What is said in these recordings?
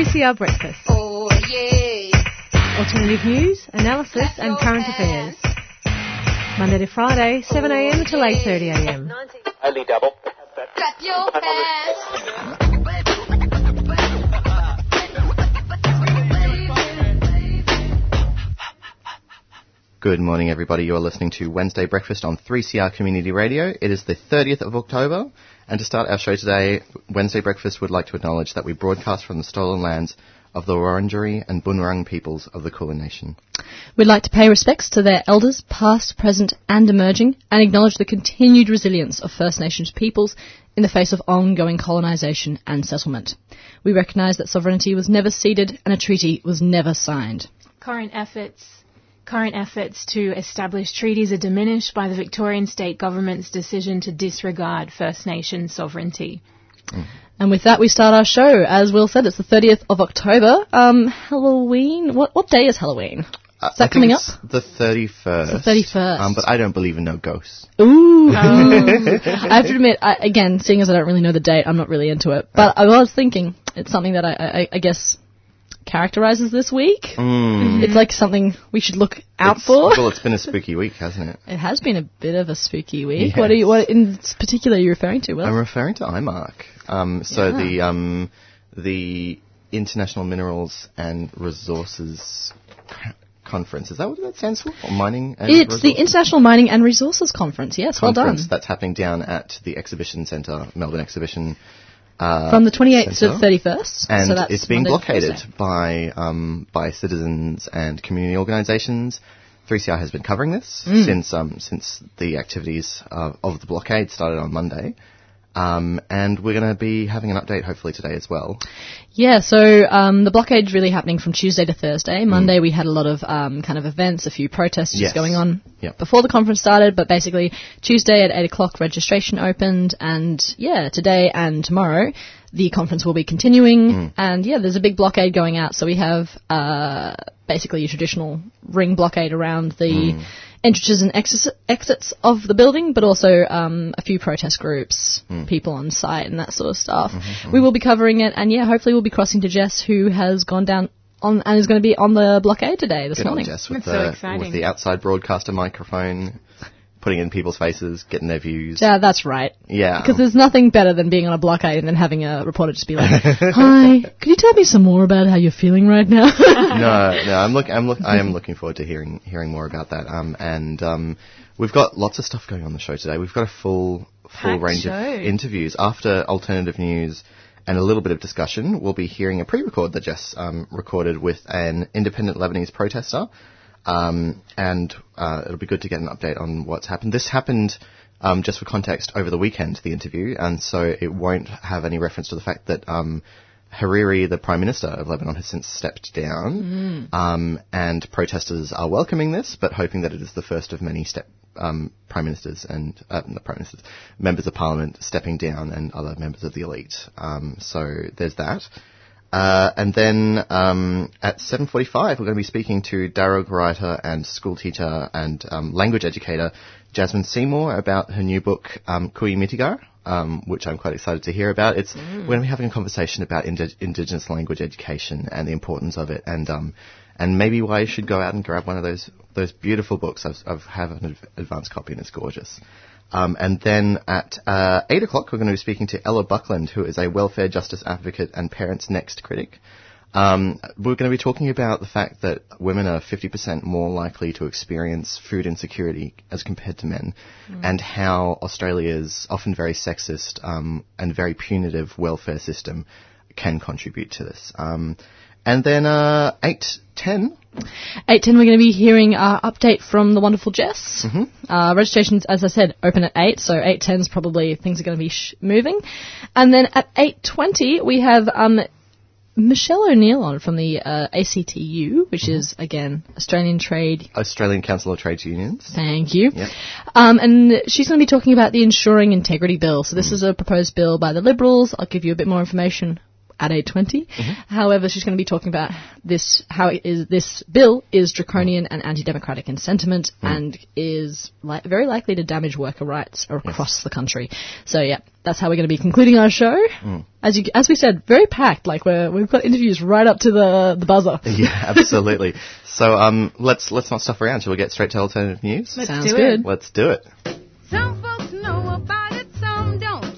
3CR Breakfast. Oh yeah. Alternative news, analysis and current affairs. Monday to Friday, 7am till 8.30am. Only double. Clap your hands. Good morning, everybody. You are listening to Wednesday Breakfast on 3CR Community Radio. It is the 30th of October, and to start our show today, Wednesday Breakfast would like to acknowledge that we broadcast from the stolen lands of the Wurundjeri and Bunurong peoples of the Kulin Nation. We'd like to pay respects to their elders, past, present, and emerging, and acknowledge the continued resilience of First Nations peoples in the face of ongoing colonisation and settlement. We recognise that sovereignty was never ceded and a treaty was never signed. Current efforts current efforts to establish treaties are diminished by the Victorian state government's decision to disregard First Nation sovereignty. And with that, we start our show. As Will said, it's the 30th of October. Um, Halloween. What what day is Halloween? Uh, Is that I think coming up? The 31st. It's the 31st. Um, but I don't believe in no ghosts. Ooh. I have to admit, I, again, seeing as I don't really know the date, I'm not really into it. But I was thinking it's something that I, I, I guess characterizes this week. It's like something we should look out It's- for. Well, it's been a spooky week, hasn't it? It has been a bit of a spooky week. Yes. What are you? What in particular are you referring to? Will? I'm referring to IMARC. Um, so Yeah. the um, the International Minerals and Resources Conference. Is that what that stands for? Or mining and it's the International Mining and Resources Conference. Yes, well done. That's happening down at the Exhibition Centre, Melbourne Exhibition. Uh, From the 28th to the 31st. and so it's being Monday blockaded by um, by citizens and community organisations. 3CR has been covering this Mm. since um, since the activities uh, of the blockade started on Monday, um, and we're going to be having an update hopefully today as well. Yeah, so um, the blockade's really happening from Tuesday to Thursday. Monday we had a lot of um, kind of events, a few protests Yes. just going on Yep. before the conference started, but basically Tuesday at 8 o'clock registration opened, and yeah, today and tomorrow the conference will be continuing, and yeah, there's a big blockade going out, so we have uh, basically a traditional ring blockade around the entrances and exis- exits of the building, but also um, a few protest groups, hmm. people on site, and that sort of stuff. Mm-hmm, mm-hmm. We will be covering it, and yeah, hopefully we'll be crossing to Jess, who has gone down on and is going to be on the blockade today this Good on morning. Jess with That's so exciting. with the outside broadcaster microphone, putting in people's faces, getting their views. Yeah, that's right. Yeah. Because there's nothing better than being on a blockade and then having a reporter just be like, "Hi, could you tell me some more about how you're feeling right now?" no, no, I'm look, I'm look, I am looking forward to hearing hearing more about that. Um, and um, we've got lots of stuff going on the show today. We've got a full full Packed range show. of interviews after alternative news and a little bit of discussion. We'll be hearing a pre-record that Jess um, recorded with an independent Lebanese protester. Um, and uh, it'll be good to get an update on what's happened. This happened, um, just for context, over the weekend, the interview, and so it won't have any reference to the fact that um, Hariri, the Prime Minister of Lebanon, has since stepped down, um, and protesters are welcoming this, but hoping that it is the first of many step um, Prime Ministers and uh, not Prime Ministers, members of Parliament stepping down, and other members of the elite. Um, so there's that. Uh, and then um, at 7.45, we're going to be speaking to dialogue writer and school teacher and um, language educator Jasmine Seymour about her new book, um, Cooee Mittigar, um, which I'm quite excited to hear about. It's We're going to be having a conversation about indi- Indigenous language education and the importance of it and um, and maybe why you should go out and grab one of those those beautiful books. I've, I've have an advanced copy and it's gorgeous. Um, and then at uh, 8 o'clock, we're going to be speaking to Ella Buckland, who is a welfare justice advocate and Parents Next critic. Um, we're going to be talking about the fact that women are 50% more likely to experience food insecurity as compared to men, and how Australia's often very sexist um, and very punitive welfare system can contribute to this. Um, and then uh, 8.10, 8.10 we're going to be hearing our update from the wonderful Jess. Uh, registrations, as I said, open at 8, so 8.10 is probably things are going to be sh- moving. And then at 8.20 we have um, Michelle O'Neill on from the uh, ACTU, which is, again, Australian Trade Australian Council of Trades Unions. Thank you. Yep. Um, and she's going to be talking about the Ensuring Integrity Bill. So this is a proposed bill by the Liberals. I'll give you a bit more information at 8.20. However, she's going to be talking about this, how it is, this bill is draconian and anti-democratic in sentiment and is li- very likely to damage worker rights across the country. So yeah, that's how we're going to be concluding our show. Mm. As you, as we said, very packed. Like we're, we've got interviews right up to the the buzzer. Yeah, absolutely. so um, let's let's not stuff around. Shall we get straight to alternative news? Let's Sounds do good. it. Let's do it. Some folks know about it, some don't.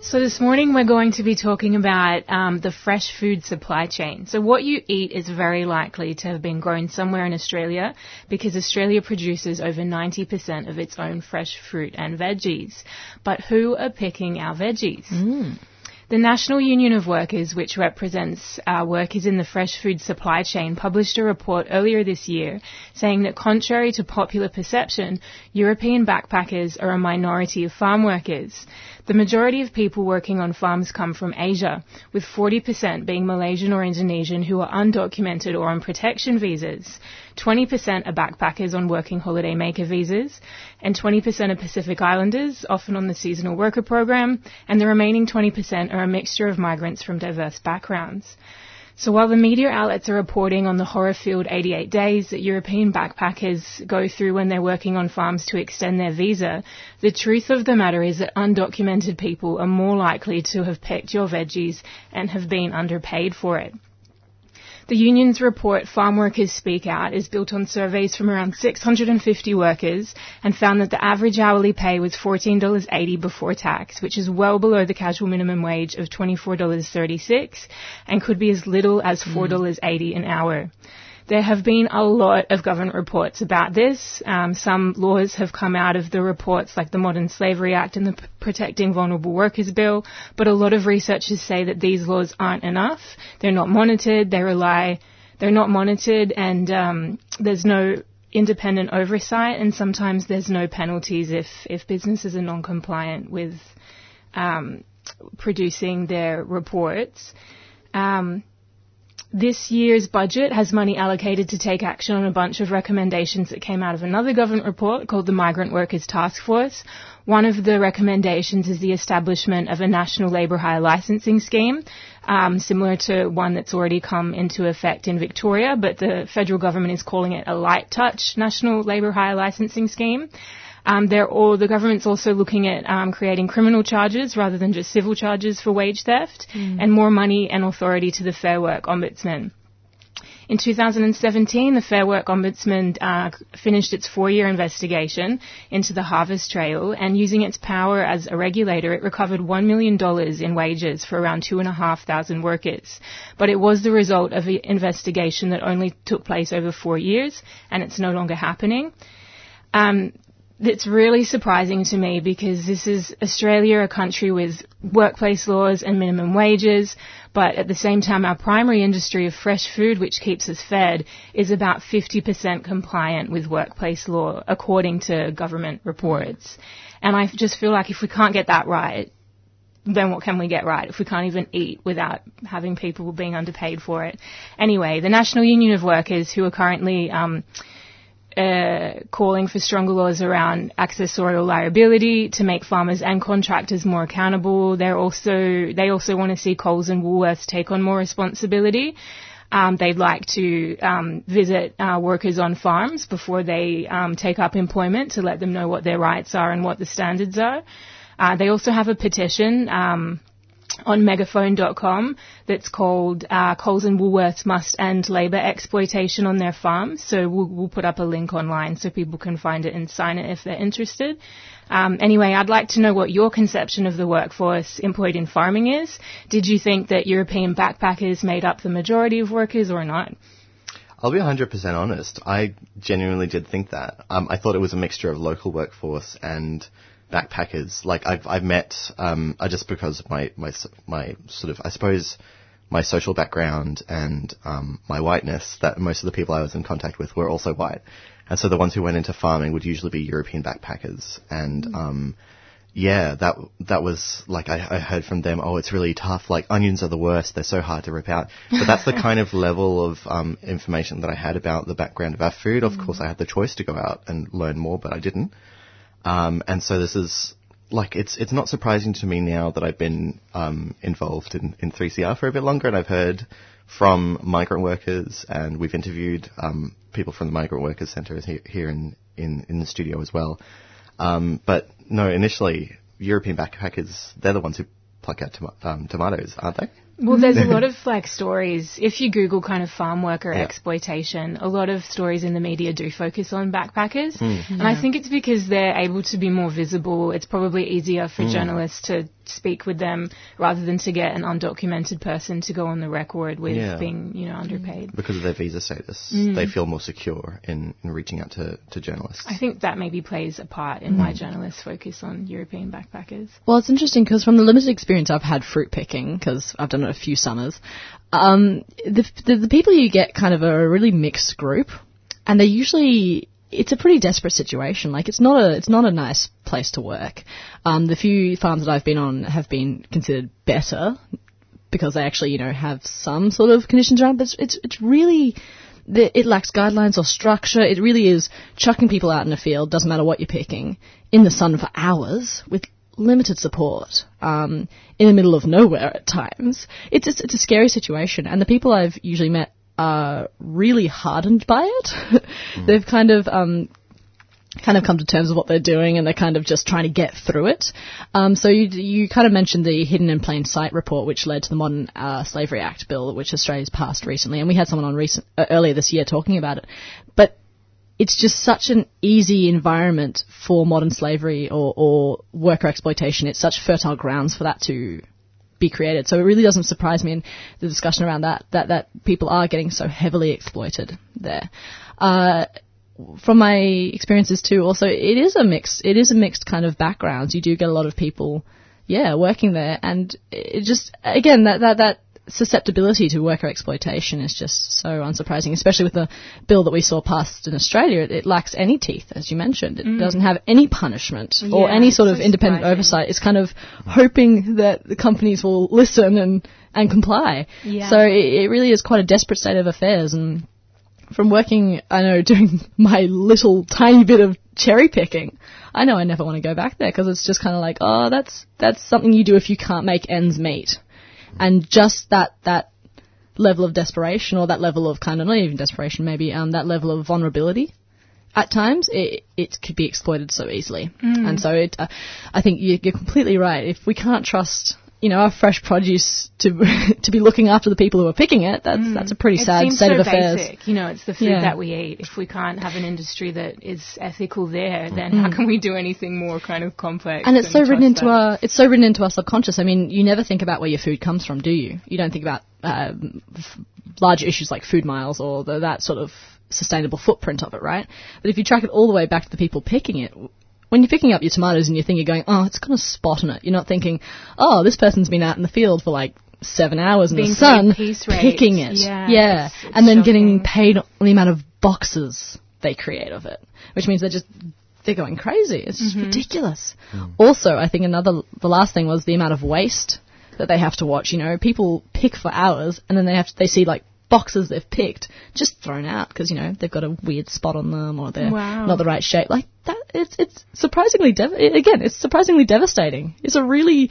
So this morning we're going to be talking about um, the fresh food supply chain. So what you eat is very likely to have been grown somewhere in Australia because Australia produces over 90% of its own fresh fruit and veggies. But who are picking our veggies? The National Union of Workers, which represents uh, workers in the fresh food supply chain, published a report earlier this year saying that contrary to popular perception, European backpackers are a minority of farm workers. The majority of people working on farms come from Asia, with 40% being Malaysian or Indonesian who are undocumented or on protection visas. 20% are backpackers on working holiday maker visas, and 20% are Pacific Islanders, often on the seasonal worker program, and the remaining 20% are a mixture of migrants from diverse backgrounds. So while the media outlets are reporting on the horror-filled 88 days that European backpackers go through when they're working on farms to extend their visa, the truth of the matter is that undocumented people are more likely to have picked your veggies and have been underpaid for it. The union's report, Farm Workers Speak Out, is built on surveys from around 650 workers and found that the average hourly pay was $14.80 before tax, which is well below the casual minimum wage of $24.36 and could be as little as $4.80 an hour. There have been a lot of government reports about this. Um, some laws have come out of the reports, like the Modern Slavery Act and the P- Protecting Vulnerable Workers Bill, but a lot of researchers say that these laws aren't enough. They're not monitored. They rely, they're not monitored, and um, there's no independent oversight, and sometimes there's no penalties if if businesses are non-compliant with um, producing their reports. Um, this year's budget has money allocated to take action on a bunch of recommendations that came out of another government report called the Migrant Workers Task Force. One of the recommendations is the establishment of a national labour hire licensing scheme, um, similar to one that's already come into effect in Victoria, but the federal government is calling it a light touch national labour hire licensing scheme. Um, all, the government's also looking at um, creating criminal charges rather than just civil charges for wage theft, and more money and authority to the Fair Work Ombudsman. In 2017, the Fair Work Ombudsman uh, finished its four-year investigation into the Harvest Trail, and using its power as a regulator, it recovered $1 million in wages for around 2,500 workers. But it was the result of an investigation that only took place over four years, and it's no longer happening. Um, it's really surprising to me because this is Australia, a country with workplace laws and minimum wages, but at the same time, our primary industry of fresh food, which keeps us fed, is about 50% compliant with workplace law, according to government reports. And I just feel like if we can't get that right, then what can we get right if we can't even eat without having people being underpaid for it? Anyway, the National Union of Workers, who are currently um, uh, calling for stronger laws around accessorial liability to make farmers and contractors more accountable. They're also they also want to see Coles and Woolworths take on more responsibility. Um, they'd like to um, visit uh, workers on farms before they um, take up employment to let them know what their rights are and what the standards are. Uh, they also have a petition um, on megaphone.com that's called uh, Coles and Woolworths must end labour exploitation on their farms. So we'll, we'll put up a link online so people can find it and sign it if they're interested. Um, anyway, I'd like to know what your conception of the workforce employed in farming is. Did you think that European backpackers made up the majority of workers or not? I'll be 100% honest. I genuinely did think that. Um, I thought it was a mixture of local workforce and backpackers. Like I've I've met um, just because of my my my sort of I suppose my social background and um, my whiteness that most of the people I was in contact with were also white, and so the ones who went into farming would usually be European backpackers and um, yeah, that that was like I, I heard from them. Oh, it's really tough. Like onions are the worst. They're so hard to rip out. But that's the kind of level of um, information that I had about the background of our food. Of course, I had the choice to go out and learn more, but I didn't. Um, and so this is like it's it's not surprising to me now that I've been um, involved in, in 3CR for a bit longer, and I've heard from migrant workers, and we've interviewed um, people from the Migrant Workers Centre here, here in, in in the studio as well. Um, but no, initially European backpackers they're the ones who pluck out tom- um, tomatoes, aren't they? Well, there's a lot of like stories. If you Google kind of farm worker Yeah. exploitation, a lot of stories in the media do focus on backpackers. Hmm. And I think it's because they're able to be more visible. It's probably easier for journalists to speak with them rather than to get an undocumented person to go on the record with Yeah. being, you know, underpaid. Because of their visa status, they feel more secure in, in reaching out to, to journalists. I think that maybe plays a part in Hmm. why journalists focus on European backpackers. Well, it's interesting because from the limited experience I've had fruit picking, because I've done it a few summers, um, the, the the people you get kind of are a really mixed group, and they usually it's a pretty desperate situation. Like it's not a it's not a nice place to work. Um, the few farms that I've been on have been considered better because they actually you know have some sort of conditions around. But it's it's, it's really it lacks guidelines or structure. It really is chucking people out in a field, doesn't matter what you're picking, in the sun for hours with limited support, um, in the middle of nowhere at times. It's just, it's a scary situation, and the people I've usually met are really hardened by it. They've kind of um, kind of come to terms with what they're doing and they're kind of just trying to get through it. Um, so you, you kind of mentioned the Hidden in Plain Sight report, which led to the Modern uh, Slavery Act bill, which Australia's passed recently, and we had someone on recent uh, earlier this year talking about it. But it's just such an easy environment for modern slavery or, or worker exploitation. It's such fertile grounds for that to be created. So it really doesn't surprise me in the discussion around that that that people are getting so heavily exploited there. Uh, from my experiences too, also it is a mix. It is a mixed kind of backgrounds. You do get a lot of people, yeah, working there, and it just again that that that susceptibility to worker exploitation is just so unsurprising, especially with the bill that we saw passed in Australia. It, it lacks any teeth, as you mentioned. It mm. doesn't have any punishment or Yeah, any it's sort of independent surprising. oversight. It's kind of hoping that the companies will listen and and comply. Yeah. So it, it really is quite a desperate state of affairs and from working, I know, doing my little tiny bit of cherry picking, I know I never want to go back there because it's just kind of like, oh, that's that's something you do if you can't make ends meet, and just that that level of desperation or that level of kind of not even desperation, maybe um that level of vulnerability. At times, it it could be exploited so easily, and so it. Uh, I think you, you're completely right. If we can't trust, you know, our fresh produce to to be looking after the people who are picking it, that's that's a pretty It sad state so of affairs. basic. You know, it's the food Yeah. that we eat. If we can't have an industry that is ethical there, then how can we do anything more kind of complex? Mm. and it's so written into that? our it's so written into our subconscious. I mean, you never think about where your food comes from, do you? You don't think about um, f- larger issues like food miles or the, that sort of sustainable footprint of it, right? But if you track it all the way back to the people picking it. When you're picking up your tomatoes and you think you're going, oh, it's got a spot on it. You're not thinking, oh, this person's been out in the field for like seven hours in Being the sun paid rate. picking it. Yeah, yeah. it's- it's and then getting paid on the amount of boxes they create of it, which means they're just they're going crazy. It's just ridiculous. Mm. Also, I think another the last thing was the amount of waste that they have to watch. You know, people pick for hours and then they have to, they see like boxes they've picked just thrown out because you know they've got a weird spot on them or they're Wow. not the right shape. Like that, it's it's surprisingly dev- again it's surprisingly devastating. It's a really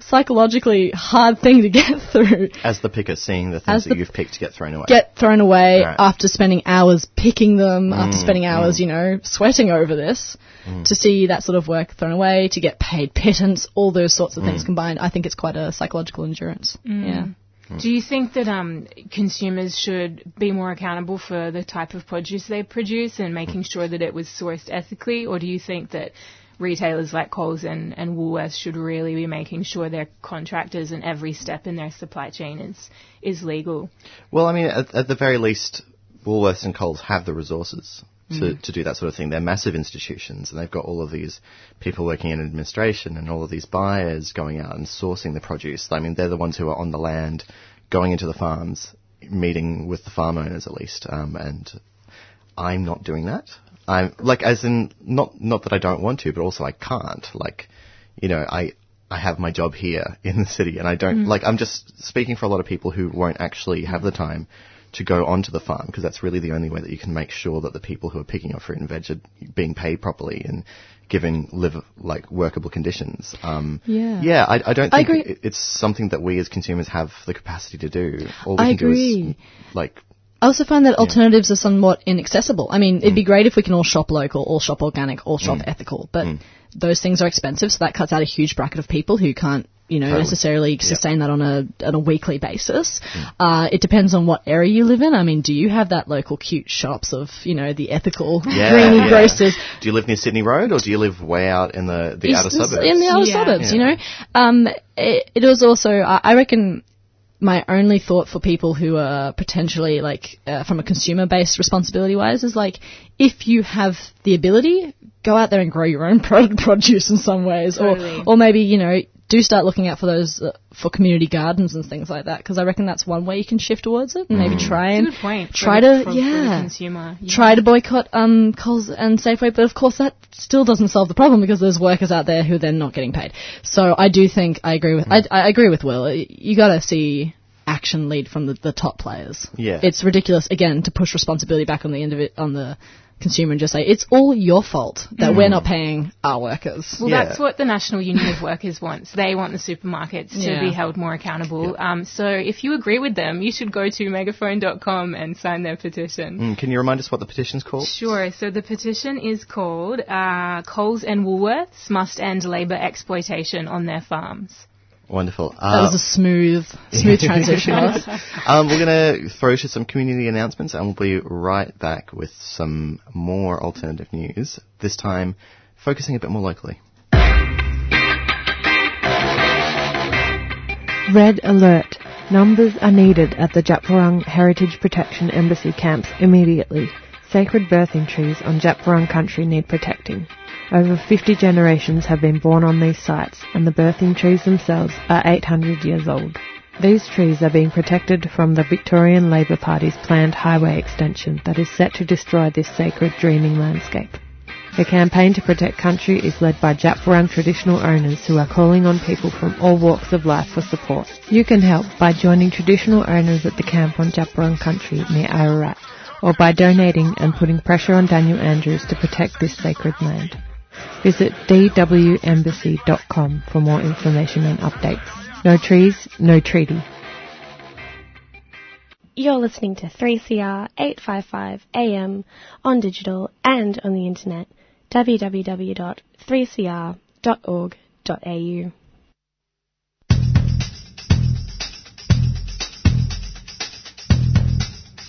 psychologically hard thing to get through. As the picker, seeing the things As that you've picked get thrown away. get thrown away Right. after spending hours picking them, after Mm, spending hours, you know, sweating over this, to see that sort of work thrown away, to get paid pittance, all those sorts of Mm. things combined, I think it's quite a psychological endurance. Yeah. Do you think that um, consumers should be more accountable for the type of produce they produce and making sure that it was sourced ethically, or do you think that retailers like Coles and, and Woolworths should really be making sure their contractors and every step in their supply chain is is legal? Well, I mean, at, at the very least, Woolworths and Coles have the resources to, to do that sort of thing. They're massive institutions, and they've got all of these people working in administration and all of these buyers going out and sourcing the produce. I mean, they're the ones who are on the land, going into the farms, meeting with the farm owners at least. Um, and I'm not doing that. I'm like, as in, not not that I don't want to, but also I can't. Like, you know, I, I have my job here in the city and I don't, like, I'm just speaking for a lot of people who won't actually have the time to go onto the farm because that's really the only way that you can make sure that the people who are picking your fruit and veg are being paid properly and given live like workable conditions. Um, Yeah. yeah, I, I don't I think agree. it's something that we as consumers have the capacity to do. All we I can do agree. is like I also find that alternatives are somewhat inaccessible. I mean, Mm. it'd be great if we can all shop local, all shop organic, all shop ethical, but Mm. those things are expensive, so that cuts out a huge bracket of people who can't, you know, Totally. necessarily sustain that on a on a weekly basis. Mm. Uh, it depends on what area you live in. I mean, do you have that local cute shops of, you know, the ethical yeah, greeny yeah. grocers? Do you live near Sydney Road or do you live way out in the the outer East- suburbs? In the outer Yeah. suburbs, you know. Um, it, it was also, I I reckon, my only thought for people who are potentially like uh, from a consumer based responsibility wise is like if you have the ability, go out there and grow your own pro- produce in some ways, Totally. or or maybe you know do start looking out for those uh, for community gardens and things like that because I reckon that's one way you can shift towards it and maybe try It's and point. try the- to for- for yeah consumer. Yeah. try to boycott um, Coles and Safeway, but of course that still doesn't solve the problem because there's workers out there who are then not getting paid. So I do think I agree with I, I agree with Will. You got to see action lead from the, the top players. Yeah. it's ridiculous again to push responsibility back on the individ- on the consumer and just say it's all your fault that we're not paying our workers. Well, Yeah. that's what the National Union of Workers wants. They want the supermarkets to Yeah. be held more accountable. Um, so if you agree with them, you should go to megaphone.com and sign their petition. Mm, can you remind us what the petition's called? Sure. So the petition is called uh, Coles and Woolworths must end labour exploitation on their farms. Wonderful. That Uh, was a smooth smooth transition. Um, we're going to throw to some community announcements and we'll be right back with some more alternative news, this time focusing a bit more locally. Red alert. Numbers are needed at the Djab Wurrung Heritage Protection Embassy camps immediately. Sacred birthing trees on Djab Wurrung country need protecting. Over 50 generations have been born on these sites and the birthing trees themselves are 800 years old. These trees are being protected from the Victorian Labor Party's planned highway extension that is set to destroy this sacred dreaming landscape. The campaign to protect country is led by Djab Wurrung traditional owners who are calling on people from all walks of life for support. You can help by joining traditional owners at the camp on Djab Wurrung country near Ararat or by donating and putting pressure on Daniel Andrews to protect this sacred land. Visit dwembassy.com for more information and updates. No trees, no treaty. You're listening to 3CR 855 AM on digital and on the internet www.3cr.org.au.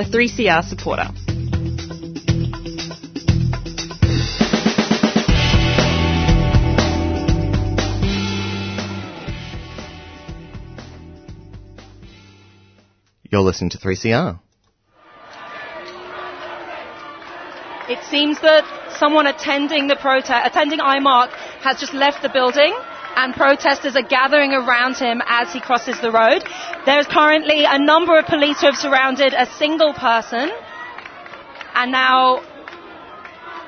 a 3CR supporter. You're listening to 3CR. It seems that someone attending the protest, attending IMARC, has just left the building and protesters are gathering around him as he crosses the road. There's currently a number of police who have surrounded a single person and now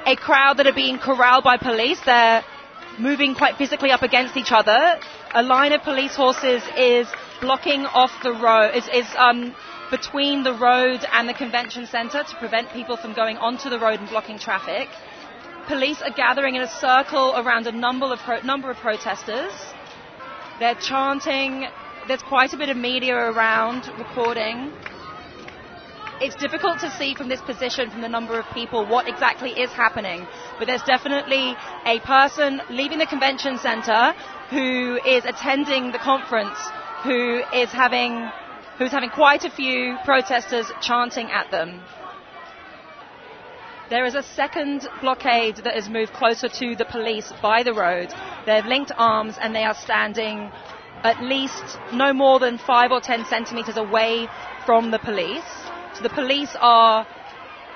a crowd that are being corralled by police. They're moving quite physically up against each other. A line of police horses is blocking off the road, is, is um, between the road and the convention centre to prevent people from going onto the road and blocking traffic. Police are gathering in a circle around a number of, pro- number of protesters. They're chanting. There's quite a bit of media around recording. It's difficult to see from this position, from the number of people, what exactly is happening. But there's definitely a person leaving the convention centre who is attending the conference, who is having, who's having quite a few protesters chanting at them. There is a second blockade that has moved closer to the police by the road. They've linked arms and they are standing at least no more than five or ten centimetres away from the police. So the police are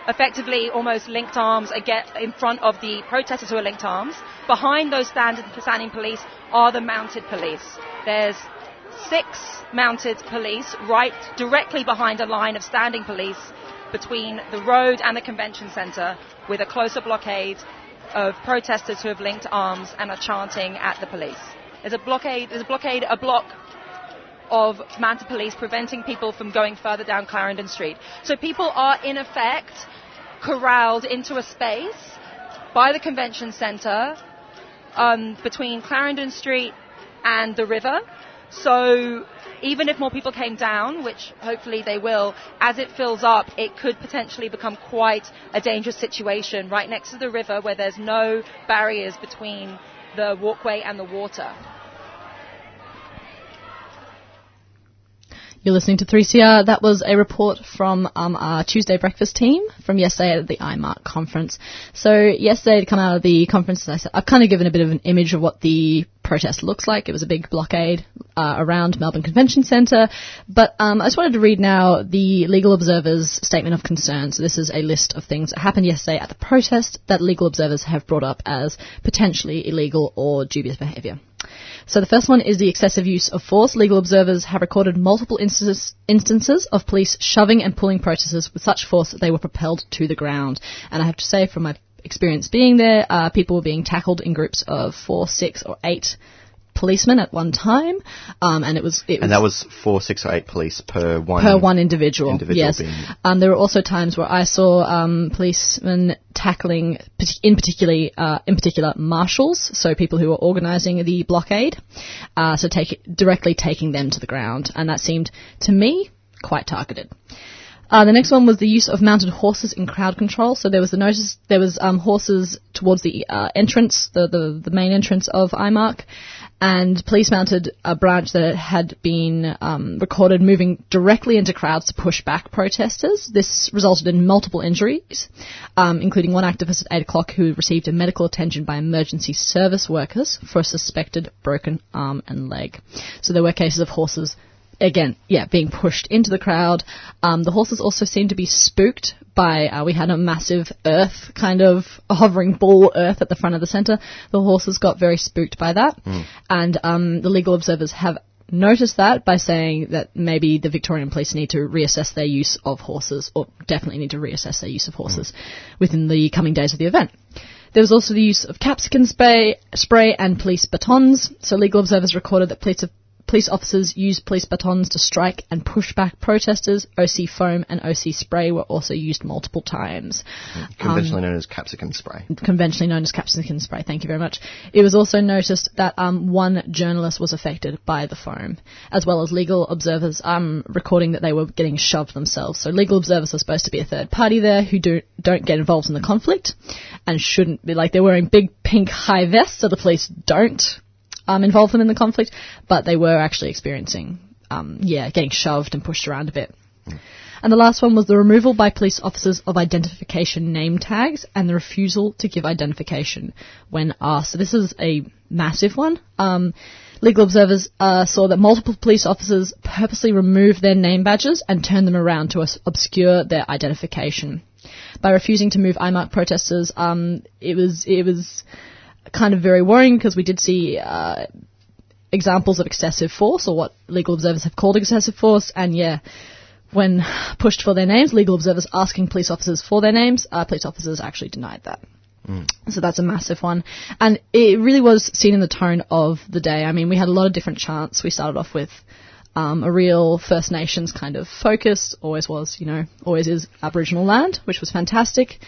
effectively almost linked arms in front of the protesters who are linked arms. Behind those standing police are the mounted police. There's six mounted police right directly behind a line of standing police between the road and the convention centre with a closer blockade of protesters who have linked arms and are chanting at the police. There's a blockade, there's a blockade, a block of mounted police preventing people from going further down Clarendon Street. So people are in effect corralled into a space by the convention centre um, between Clarendon Street and the river. So even if more people came down, which hopefully they will, as it fills up, it could potentially become quite a dangerous situation right next to the river where there's no barriers between the walkway and the water. You're listening to 3CR. That was a report from um, our Tuesday breakfast team from yesterday at the IMARC conference. So yesterday to come out of the conference, I said, I've kind of given a bit of an image of what the protest looks like. It was a big blockade uh, around Melbourne Convention Centre. But um, I just wanted to read now the Legal Observer's statement of concern. So this is a list of things that happened yesterday at the protest that legal observers have brought up as potentially illegal or dubious behaviour. So the first one is the excessive use of force. Legal observers have recorded multiple instances, instances of police shoving and pulling protesters with such force that they were propelled to the ground. And I have to say, from my experience being there, uh, people were being tackled in groups of four, six, or eight policemen at one time, um, and it was it was And that was four, six, or eight police per one. per one individual. individual yes. Um, there were also times where I saw um, policemen tackling, in particularly, uh, in particular, marshals, so people who were organising the blockade, uh, so take, directly taking them to the ground, and that seemed to me quite targeted. Uh, the next one was the use of mounted horses in crowd control. So there was the notice, there was um, horses towards the uh, entrance, the, the the main entrance of IMARC, and police mounted a branch that had been um, recorded moving directly into crowds to push back protesters. This resulted in multiple injuries, um, including one activist at 8 o'clock who received medical attention by emergency service workers for a suspected broken arm and leg. So there were cases of horses again, yeah, being pushed into the crowd. Um, the horses also seemed to be spooked by, uh, we had a massive earth, kind of hovering ball earth at the front of the centre. The horses got very spooked by that. And um, the legal observers have noticed that by saying that maybe the Victorian police need to reassess their use of horses, or definitely need to reassess their use of horses within the coming days of the event. There was also the use of capsicum spray, spray and police batons. So legal observers recorded that police, police officers used police batons to strike and push back protesters. OC foam and OC spray were also used multiple times. Conventionally known as capsicum spray. Conventionally known as capsicum spray. Thank you very much. It was also noticed that um, one journalist was affected by the foam, as well as legal observers um, recording that they were getting shoved themselves. So legal observers are supposed to be a third party there who do, don't get involved in the conflict and shouldn't be like they're wearing big pink high vests, so the police don't um, involve them in the conflict, but they were actually experiencing, um, yeah, getting shoved and pushed around a bit. And the last one was the removal by police officers of identification name tags and the refusal to give identification when asked. So this is a massive one. Um, legal observers uh, saw that multiple police officers purposely removed their name badges and turned them around to obscure their identification. By refusing to move IMARC protesters, um, it was it was kind of very worrying because we did see uh, examples of excessive force, or what legal observers have called excessive force, and yeah, when pushed for their names, legal observers asking police officers for their names, uh, police officers actually denied that. So that's a massive one. And it really was seen in the tone of the day. I mean, we had a lot of different chants. We started off with um, a real First Nations kind of focus, always was, you know, always is Aboriginal land, which was fantastic.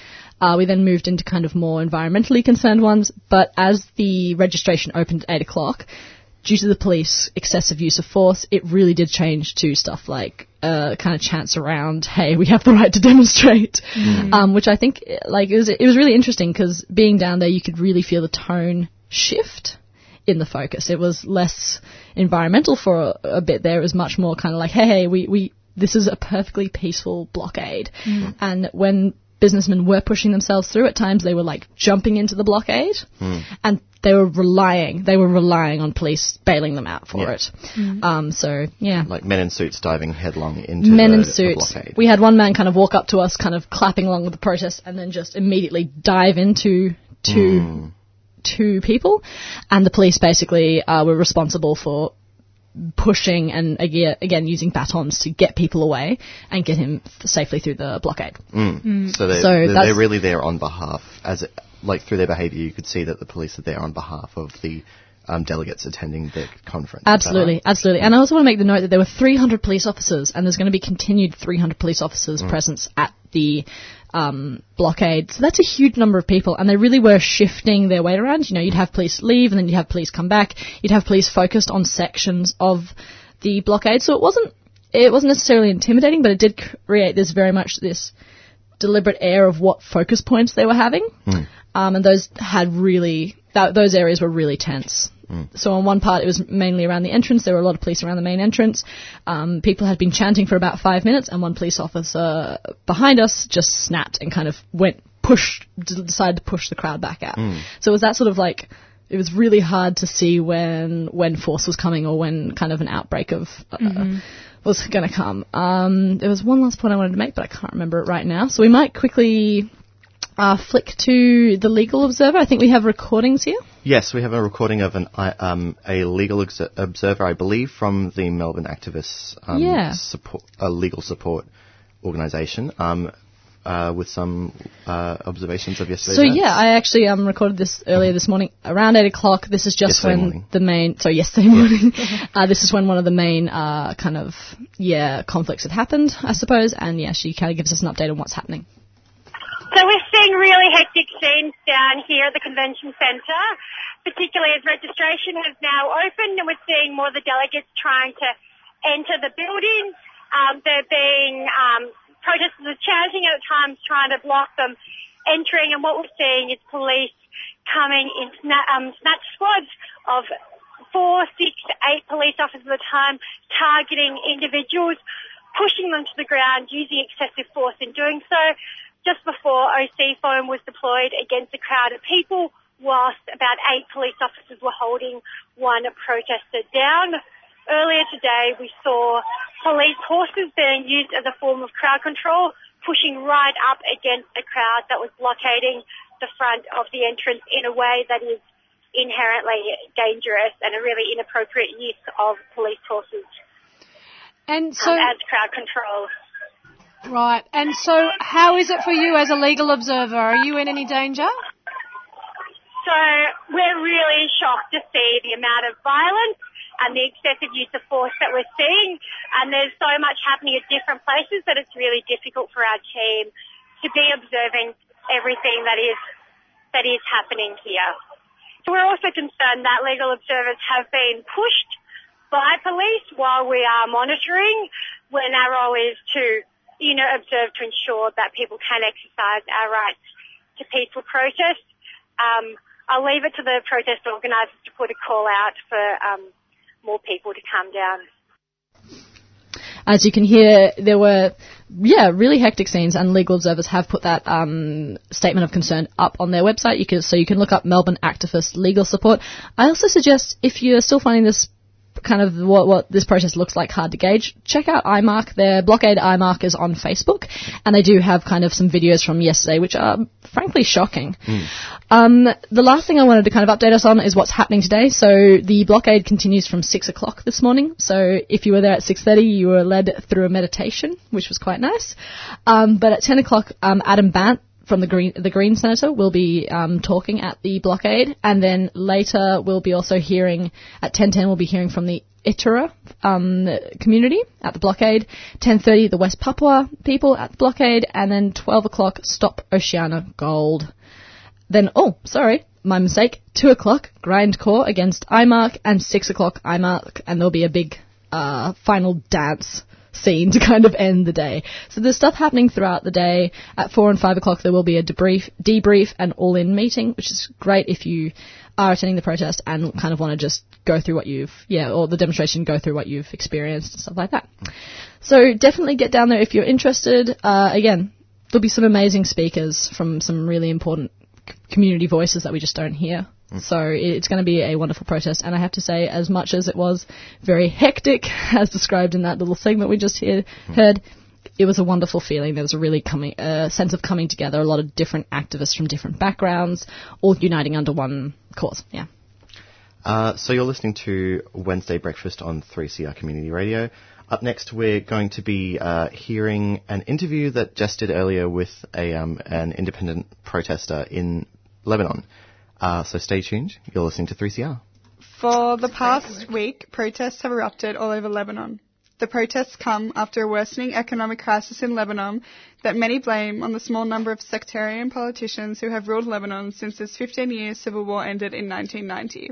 Uh, we then moved into kind of more environmentally concerned ones, but as the registration opened at 8 o'clock, due to the police excessive use of force, it really did change to stuff like uh, kind of chants around, "Hey, we have the right to demonstrate," um, which I think like it was it was really interesting because being down there, you could really feel the tone shift in the focus. It was less environmental for a, a bit there. It was much more kind of like, "Hey, hey, we we this is a perfectly peaceful blockade," and when businessmen were pushing themselves through. At times they were like jumping into the blockade and they were relying, they were relying on police bailing them out for Yeah. it. Um, so yeah. Like men in suits diving headlong into Men the, in the suits. blockade. We had one man kind of walk up to us, kind of clapping along with the protest, and then just immediately dive into two Hmm. two people, and the police basically uh, were responsible for pushing and again, again using batons to get people away and get him safely through the blockade. Mm. So, they're, So they're, that's- they're really there on behalf, as it, like through their behaviour, you could see that the police are there on behalf of the um, delegates attending the conference. Absolutely, right? absolutely. And I also want to make the note that there were 300 police officers, and there's going to be continued 300 police officers presence at the um, blockade. So that's a huge number of people, and they really were shifting their weight around. You know, you'd have police leave, and then you'd have police come back. You'd have police focused on sections of the blockade. So it wasn't it wasn't necessarily intimidating, but it did create this very much this deliberate air of what focus points they were having. Um, and those had really, that, those areas were really tense. So on one part, it was mainly around the entrance. There were a lot of police around the main entrance. Um, people had been chanting for about five minutes, and one police officer behind us just snapped and kind of went push, d- decided to push the crowd back out. So it was that sort of like, it was really hard to see when when force was coming or when kind of an outbreak of uh, was going to come. Um, there was one last point I wanted to make, but I can't remember it right now. So we might quickly uh, flick to the legal observer. I think we have recordings here. Yes, we have a recording of an um, a legal ex- observer, I believe, from the Melbourne Activists um, Yeah. support, a legal support organisation, um, uh, with some uh, observations of yesterday. So events. yeah, I actually um, recorded this earlier this morning around eight o'clock. This is just Yesterday when morning. the main, sorry, yesterday morning. uh, this is when one of the main uh, kind of yeah conflicts had happened, I suppose. And yeah, she kind of gives us an update on what's happening. So we're really hectic scenes down here at the convention centre, particularly as registration has now opened and we're seeing more of the delegates trying to enter the building. Um, they're being, um, protesters are chanting at times trying to block them entering and what we're seeing is police coming in sna- um, snatch squads of four, six, eight police officers at a time targeting individuals, pushing them to the ground using excessive force in doing so. Just before OC foam was deployed against a crowd of people, whilst about eight police officers were holding one protester down. Earlier today, we saw police horses being used as a form of crowd control, pushing right up against a crowd that was blockading the front of the entrance in a way that is inherently dangerous and a really inappropriate use of police horses And so, um, as crowd control. Right. And so, how is it for you as a legal observer? Are you in any danger? So we're really shocked to see the amount of violence and the excessive use of force that we're seeing. And there's so much happening at different places that it's really difficult for our team to be observing everything that is that is happening here. So we're also concerned that legal observers have been pushed by police while we are monitoring when our role is to, you know, observe to ensure that people can exercise our rights to peaceful protest. Um, I'll leave it to the protest organisers to put a call out for um, more people to come down. As you can hear, there were, yeah, really hectic scenes, and legal observers have put that um, statement of concern up on their website. You can, so you can look up Melbourne activist legal support. I also suggest if you're still finding this kind of what, what this protest looks like hard to gauge, check out IMARC. Their blockade IMARC is on Facebook, and they do have kind of some videos from yesterday, which are frankly shocking. Um, the last thing I wanted to kind of update us on is what's happening today. So the blockade continues from six o'clock this morning. So if you were there at six thirty, you were led through a meditation, which was quite nice. Um, but at ten o'clock, um, Adam Bandt from the Green, the Green Senator will be um, talking at the blockade, and then later we'll be also hearing at ten ten we'll be hearing from the Itara um, community at the blockade. Ten thirty the West Papua people at the blockade, and then twelve o'clock Stop Oceana Gold. Then, oh, sorry, my mistake. Two o'clock, Grindcore against IMARC, and six o'clock, IMARC, and there'll be a big uh, final dance scene to kind of end the day. So there's stuff happening throughout the day. At four and five o'clock, there will be a debrief, debrief and all-in meeting, which is great if you are attending the protest and kind of want to just go through what you've, yeah, or the demonstration, go through what you've experienced and stuff like that. So definitely get down there if you're interested. Uh, again, there'll be some amazing speakers from some really important community voices that we just don't hear. So it's going to be a wonderful protest, and I have to say, as much as it was very hectic, as described in that little segment we just hear, heard, it was a wonderful feeling. There was a really coming, uh, sense of coming together. A lot of different activists from different backgrounds, all uniting under one cause. Yeah. Uh, so you're listening to Wednesday Breakfast on 3CR Community Radio. Up next, we're going to be uh, hearing an interview that Jess did earlier with a um, an independent protester in Lebanon. Uh, so stay tuned. You're listening to 3CR. For the past week, protests have erupted all over Lebanon. The protests come after a worsening economic crisis in Lebanon that many blame on the small number of sectarian politicians who have ruled Lebanon since its 15 year civil war ended in 1990.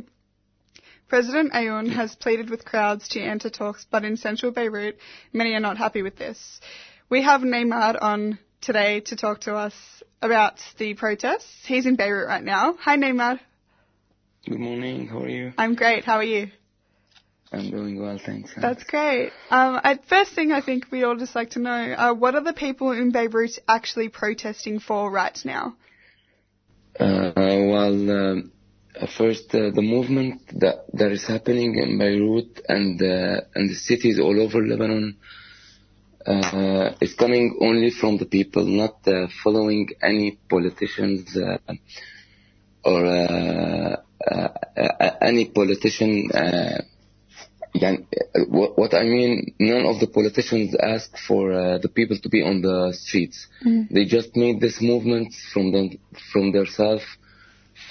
President Aoun has pleaded with crowds to enter talks, but in central Beirut, many are not happy with this. We have Neymar on today to talk to us about the protests. He's in Beirut right now. Hi, Neymar. Good morning. How are you? I'm great. How are you? I'm doing well, thanks. That's great. Um, first thing I think we'd all just like to know, uh, what are the people in Beirut actually protesting for right now? Uh, well, um, uh, first, uh, the movement that that is happening in Beirut and uh, and the cities all over Lebanon uh, is coming only from the people, not uh, following any politicians uh, or uh, uh, uh, any politician. Uh, then, what, I mean, none of the politicians ask for uh, the people to be on the streets. Mm. They just made this movement from them, from themselves,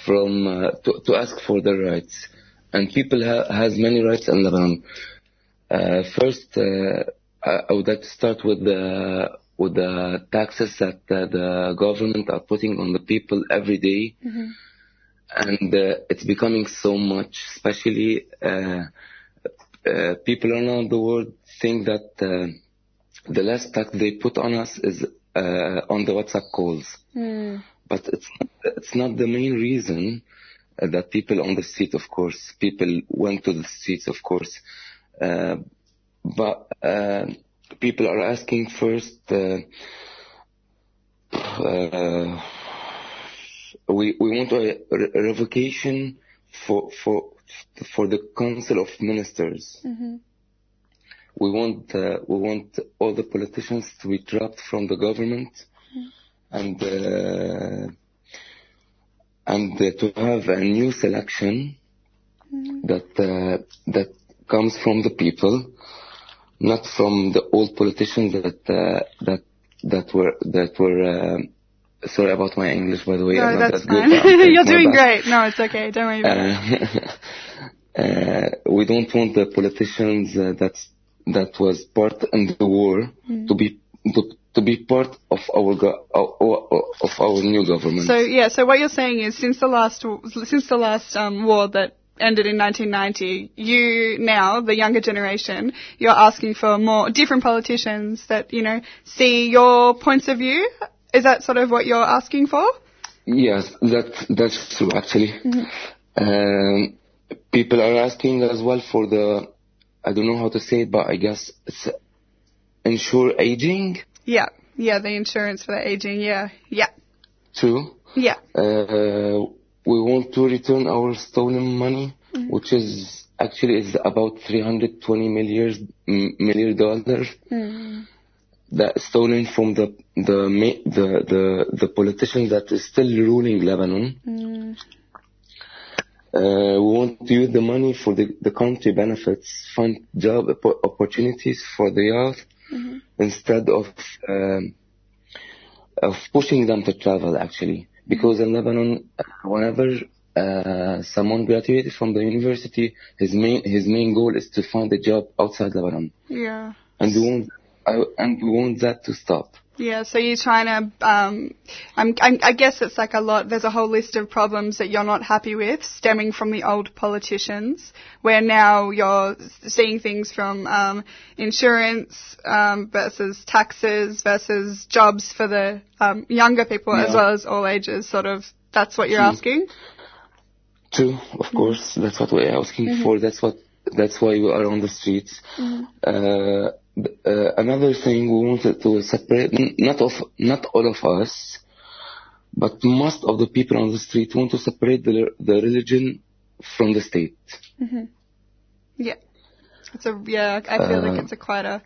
from uh, to, to ask for their rights. And people ha- has many rights in Lebanon. Uh, first, uh, I, I would like to start with the with the taxes that uh, the government are putting on the people every day Mhm. and uh, it's becoming so much, especially uh, uh, people around the world think that uh, the last tax they put on us is uh, on the WhatsApp calls, Mm. but it's it's not the main reason uh, that people on the street, of course, people went to the streets, of course, uh, but uh, people are asking first. Uh, uh, we we want a re- revocation for for for the Council of Ministers. Mhm. We want uh, we want all the politicians to be dropped from the government and uh, and uh, to have a new selection that uh, that comes from the people, not from the old politicians that uh, that that were that were. Uh, sorry about my English, by the way. I'm No, not that's that good, fine. I'm You're doing best. great. No, it's okay. Don't worry about it. Uh, uh, we don't want the politicians uh, that's that was part in the war Mm. to be to, to be part of our go- of our new government. So yeah, so what you're saying is since the last since the last um, war that ended in 1990, you now the younger generation, you're asking for more different politicians that you know see your points of view. Is that sort of what you're asking for? Yes, that that's true actually. Um, people are asking as well for the I don't know how to say it, but I guess it's ensure aging Yeah, yeah, the insurance for the aging. Yeah, yeah, True. yeah. Uh, we want to return our stolen money, Mhm. which is actually is about 320 million million dollars Mm. that stolen from the the the the, the politician that is still ruling Lebanon. Mm. Uh, we want to use the money for the, the country benefits, fund job opportunities for the youth Mhm. instead of um, of pushing them to travel actually because in Lebanon whenever uh, someone graduated from the university his main his main goal is to find a job outside Lebanon Yeah. and we want I, and we want that to stop Yeah, so you're trying to, um, I'm, I'm, I guess it's like a lot, there's a whole list of problems that you're not happy with stemming from the old politicians, where now you're seeing things from, um, insurance, um, versus taxes versus jobs for the, um, younger people as well as all ages, sort of, that's what you're asking? True, of course. That's what we're asking Mhm. for. That's what. That's why we are on the streets. Mhm. Uh, uh, another thing we wanted to separate, not of, not all of us, but most of the people on the street want to separate the, the religion from the state. hmm Yeah. It's a yeah. I feel like Uh, it's a quite a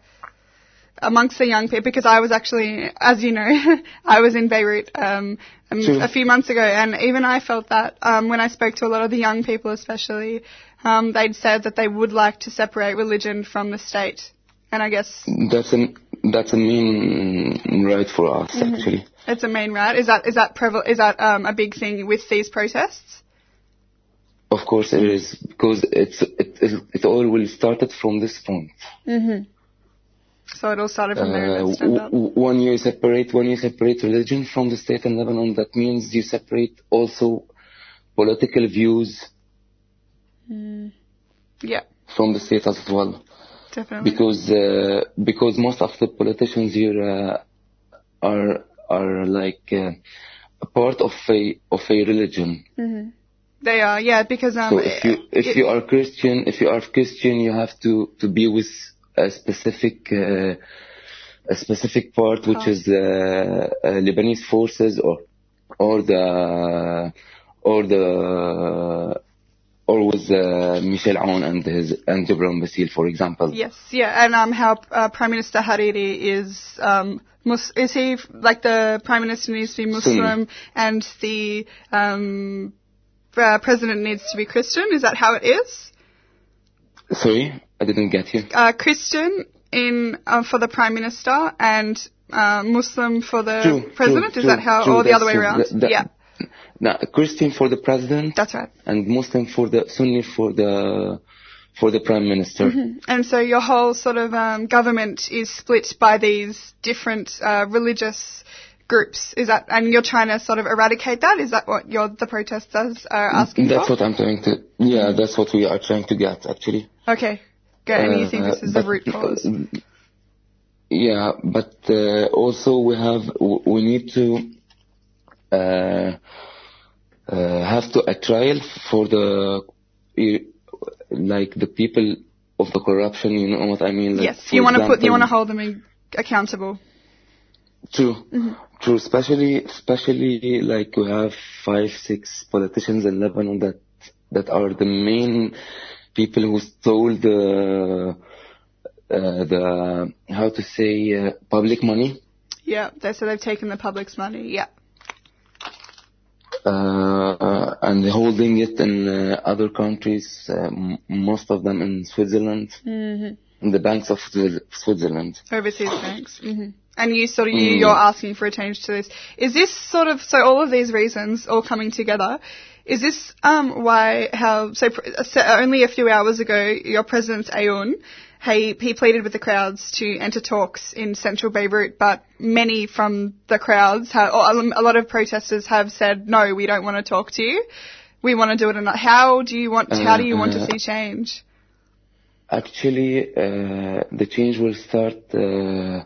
amongst the young people because I was actually, as you know, I was in Beirut um, a few months ago, and even I felt that um, when I spoke to a lot of the young people, especially, um, they'd said that they would like to separate religion from the state, and I guess That's a, that's a main right for us, Mhm. actually. it's a main right. Is that is that preval- is that um, a big thing with these protests? Of course it is, because it's, it, it, it all will started from this point. hmm So it all started from there. Uh, and it's turned up. w- w- when you separate when you separate religion from the state in Lebanon, that means you separate also political views Mm. Yeah, from the state as well. Definitely. Because uh, because most of the politicians here uh, are are like uh, a part of a of a religion. hmm They are, yeah, because um, So if you if it- you are Christian, if you are Christian, you have to to be with a specific uh, a specific part, which is uh, uh, Lebanese forces or or the or the or with uh, Michel Aoun and his and Gebran Bassil, for example. Yes, yeah, and um, how uh, Prime Minister Hariri is um, mus- is he like the Prime Minister needs to be Muslim and the um, uh, President needs to be Christian? Is that how it is? Sorry, I didn't get you. Uh, Christian in uh, for the Prime Minister and uh, Muslim for the President. is that how, or the other way around? That- that- yeah, Now, Christian for the president. That's right. And Muslim for the Sunni for the for the prime minister. Mhm. And so your whole sort of um, government is split by these different uh, religious groups. Is that, and you're trying to sort of eradicate that? Is that what your the protesters are asking That's for? That's what I'm trying to. Yeah, that's what we are trying to get actually. Okay, good. And you think Uh, this is the root cause? Yeah, but uh, also we have we need to uh, uh, have to a trial for the like the people of the corruption. You know what I mean? Like, yes, you want to put, you want to hold them accountable. True. Mhm. True, especially especially like we have five, six politicians in Lebanon that that are the main people who stole the uh, the how to say uh, public money. Yeah, they, so they've taken the public's money. Yeah. Uh, and holding it in uh, other countries, uh, m- most of them in Switzerland, hmm in the banks of Swi- Switzerland. Overseas banks. hmm And you sort of, you, Mm. you're asking for a change to this. Is this sort of, so all of these reasons all coming together, is this um, why, how, so, pr- so only a few hours ago, your president Aoun, he, he pleaded with the crowds to enter talks in central Beirut, but many from the crowds, have, or a lot of protesters have said, no, we don't want to talk to you. We want to do it another. How do you want, how do you want to Uh, see change? Actually, uh, the change will start uh,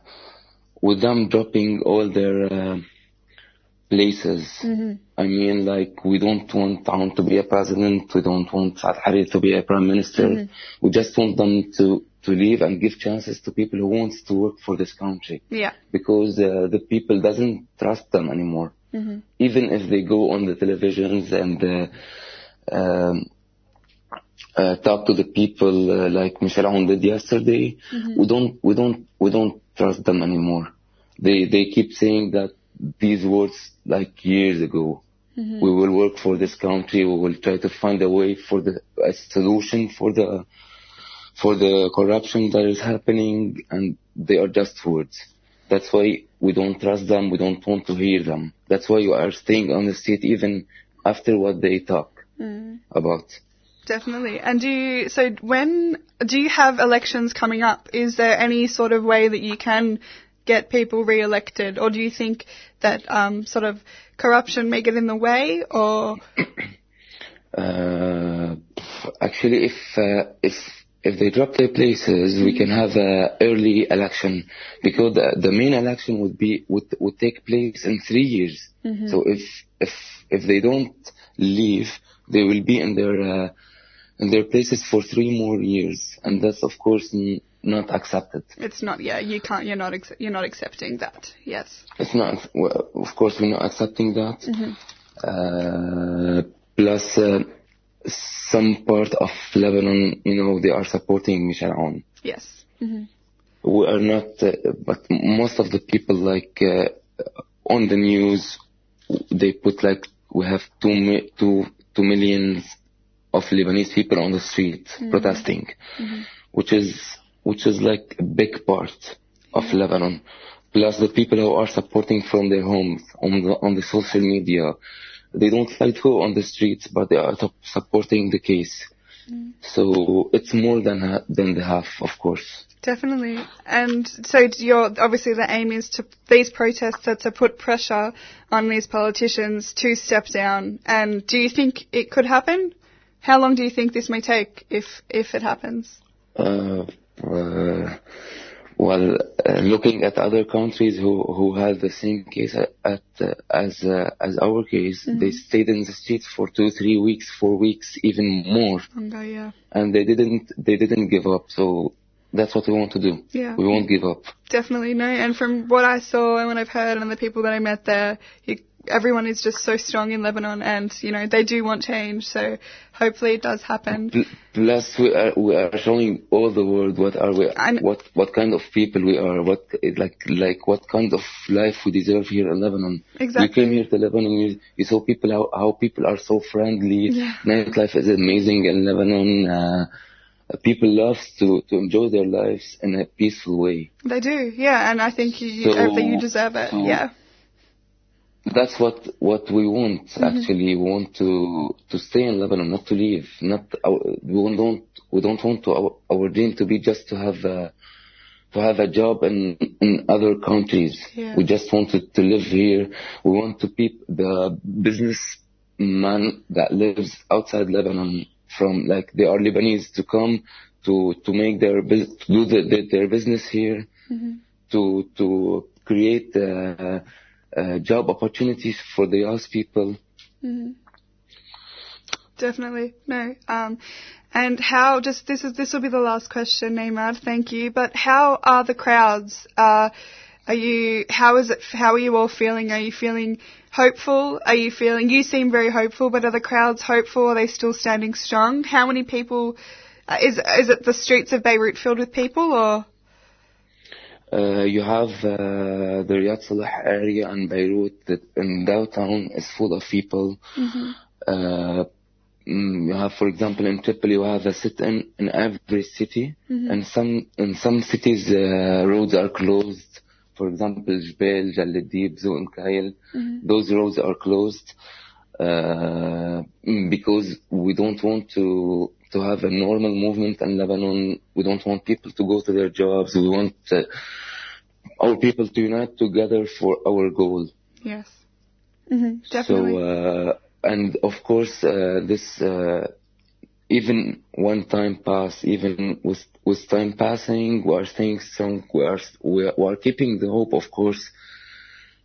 with them dropping all their uh, places. hmm I mean, like, we don't want Aoun to be a president, we don't want Saad Hariri to be a prime minister. Mhm. We just want them to, to leave and give chances to people who wants to work for this country. Yeah. Because uh, the people doesn't trust them anymore. hmm Even if they go on the televisions and uh, um, uh, talk to the people uh, like Michel Aoun did yesterday, Mhm. we don't we don't we don't trust them anymore. They they keep saying that these words like years ago. Mhm. We will work for this country. We will try to find a way for the a solution for the for the corruption that is happening, and they are just words. That's why we don't trust them. We don't want to hear them. That's why you are staying on the street even after what they talk Mm. about. Definitely. And do you, so when, do you have elections coming up? Is there any sort of way that you can get people re-elected? Or do you think that, um, sort of corruption may get in the way or? Uh, actually, if uh, if if they drop their places, we can have a early election because the, the main election would be would would take place in three years. Mhm. So if if if they don't leave, they will be in their uh, in their places for three more years, and that's of course n- not accepted. It's not. Yeah, you can't. You're not. Ex- you're not accepting that. Yes. It's not. Well, of course, we're not accepting that. Mhm. Uh, plus, uh, some part of Lebanon, you know, they are supporting Michel Aoun. Yes. Mhm. We are not, uh, but most of the people, like uh, on the news, they put like we have two mi- two two millions of Lebanese people on the street Mhm. protesting, Mhm. which is which is like a big part of Lebanon. Plus the people who are supporting from their homes on the on the social media, they don't fight go on the streets, but they are sup- supporting the case. So it's more than ha- than the half, of course. Definitely. And so your obviously the aim is to these protests are to put pressure on these politicians to step down. And do you think it could happen? How long do you think this may take if if it happens? Uh, uh, well, uh, looking at other countries who who had the same case at, at uh, as uh, as our case, they stayed in the streets for two, three weeks, four weeks, even more, Okay, yeah. and they didn't they didn't give up. So that's what we want to do. Yeah. We won't give up. Definitely no. And from what I saw and what I've heard and the people that I met there, you, everyone is just so strong in Lebanon, and you know they do want change. So hopefully it does happen. Plus, we are we are showing all the world what are we, what what kind of people we are, what like like what kind of life we deserve here in Lebanon. Exactly. We came here to Lebanon. You, you saw people how, how people are so friendly. Yeah. Nightlife is amazing in Lebanon. Uh, people love to to enjoy their lives in a peaceful way. They do, yeah. And I think you So- you deserve it. so- yeah. That's what what we want. Mhm. Actually, we want to to stay in Lebanon, not to leave. Not our, we don't we don't want to our, our dream to be just to have a to have a job in in other countries. Yeah. We just want to, to live here. We want to be the businessman that lives outside Lebanon from like they are Lebanese to come to to make their to do the, the, their business here Mhm. to to create uh, uh, job opportunities for the young people. Mhm. Definitely no. Um, and how? Just this is this will be the last question, Neymar. Thank you. But how are the crowds? Uh, are you? How is it? How are you all feeling? Are you feeling hopeful? Are you feeling? You seem very hopeful, but are the crowds hopeful? Are they still standing strong? How many people? Uh, is is it the streets of Beirut filled with people or? Uh, you have uh, the Riad Solh area in Beirut that in downtown is full of people. Uh, mm, you have, for example, in Tripoli, you have a sit-in in every city, Mhm. and some in some cities uh, roads are closed. For example, Jbeil, Jaladib, Zoum Kail, Mhm. those roads are closed uh, mm, because we don't want to to have a normal movement in Lebanon. We don't want people to go to their jobs. We want uh, our people to unite together for our goal. Yes. hmm Definitely. So, uh, and of course, uh, this, uh, even when time pass, even with, with time passing, we are staying strong, we are, we are, we are keeping the hope, of course,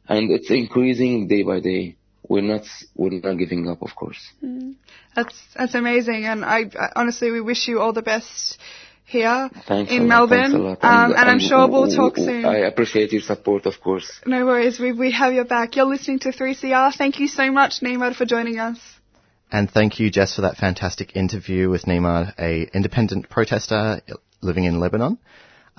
and it's increasing day by day. We're not, we're not giving up, of course. Mm. That's that's amazing, and I, I honestly we wish you all the best here Thanks in a lot, Melbourne, thanks a lot. um, and, I'm sure we'll talk soon. I appreciate your support, of course. no worries, we we have your back. You're listening to 3CR. Thank you so much, Neymar, for joining us. And thank you, Jess, for that fantastic interview with Neymar, a independent protester living in Lebanon.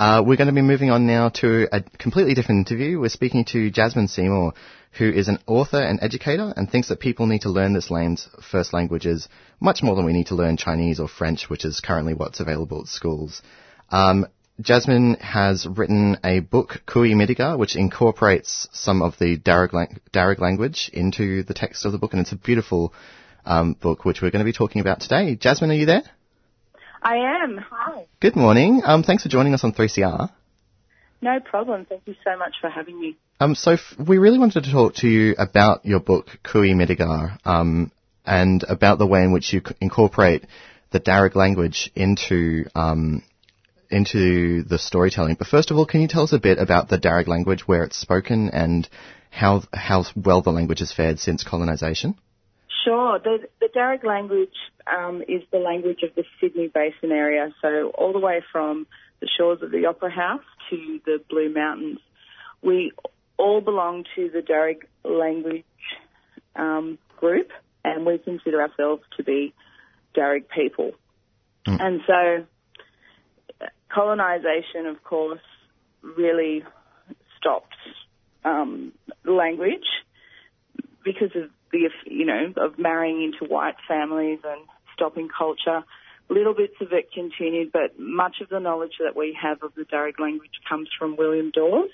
Uh, we're going to be moving on now to a completely different interview. We're speaking to Jasmine Seymour, who is an author and educator and thinks that people need to learn this land's first languages much more than we need to learn Chinese or French, which is currently what's available at schools. Um, Jasmine has written a book, Cooee Mittigar, which incorporates some of the Darug, lang- Darug language into the text of the book, and it's a beautiful um, book, which we're going to be talking about today. Jasmine, are you there? I am. Hi. Good morning. Um, thanks for joining us on 3CR. No problem. Thank you so much for having me. Um, so f- we really wanted to talk to you about your book, Cooee Mittigar, um, and about the way in which you c- incorporate the Darug language into um, into the storytelling. But first of all, can you tell us a bit about the Darug language, where it's spoken, and how how well the language has fared since colonization? Sure. The, the Darug language um, is the language of the Sydney Basin area, so all the way from the shores of the Opera House to the Blue Mountains. We all belong to the Darug language um, group, and we consider ourselves to be Darug people. And so, colonisation, of course, really stopped um, language because of the you know of marrying into white families and stopping culture. Little bits of it continued, but much of the knowledge that we have of the Darug language comes from William Dawes,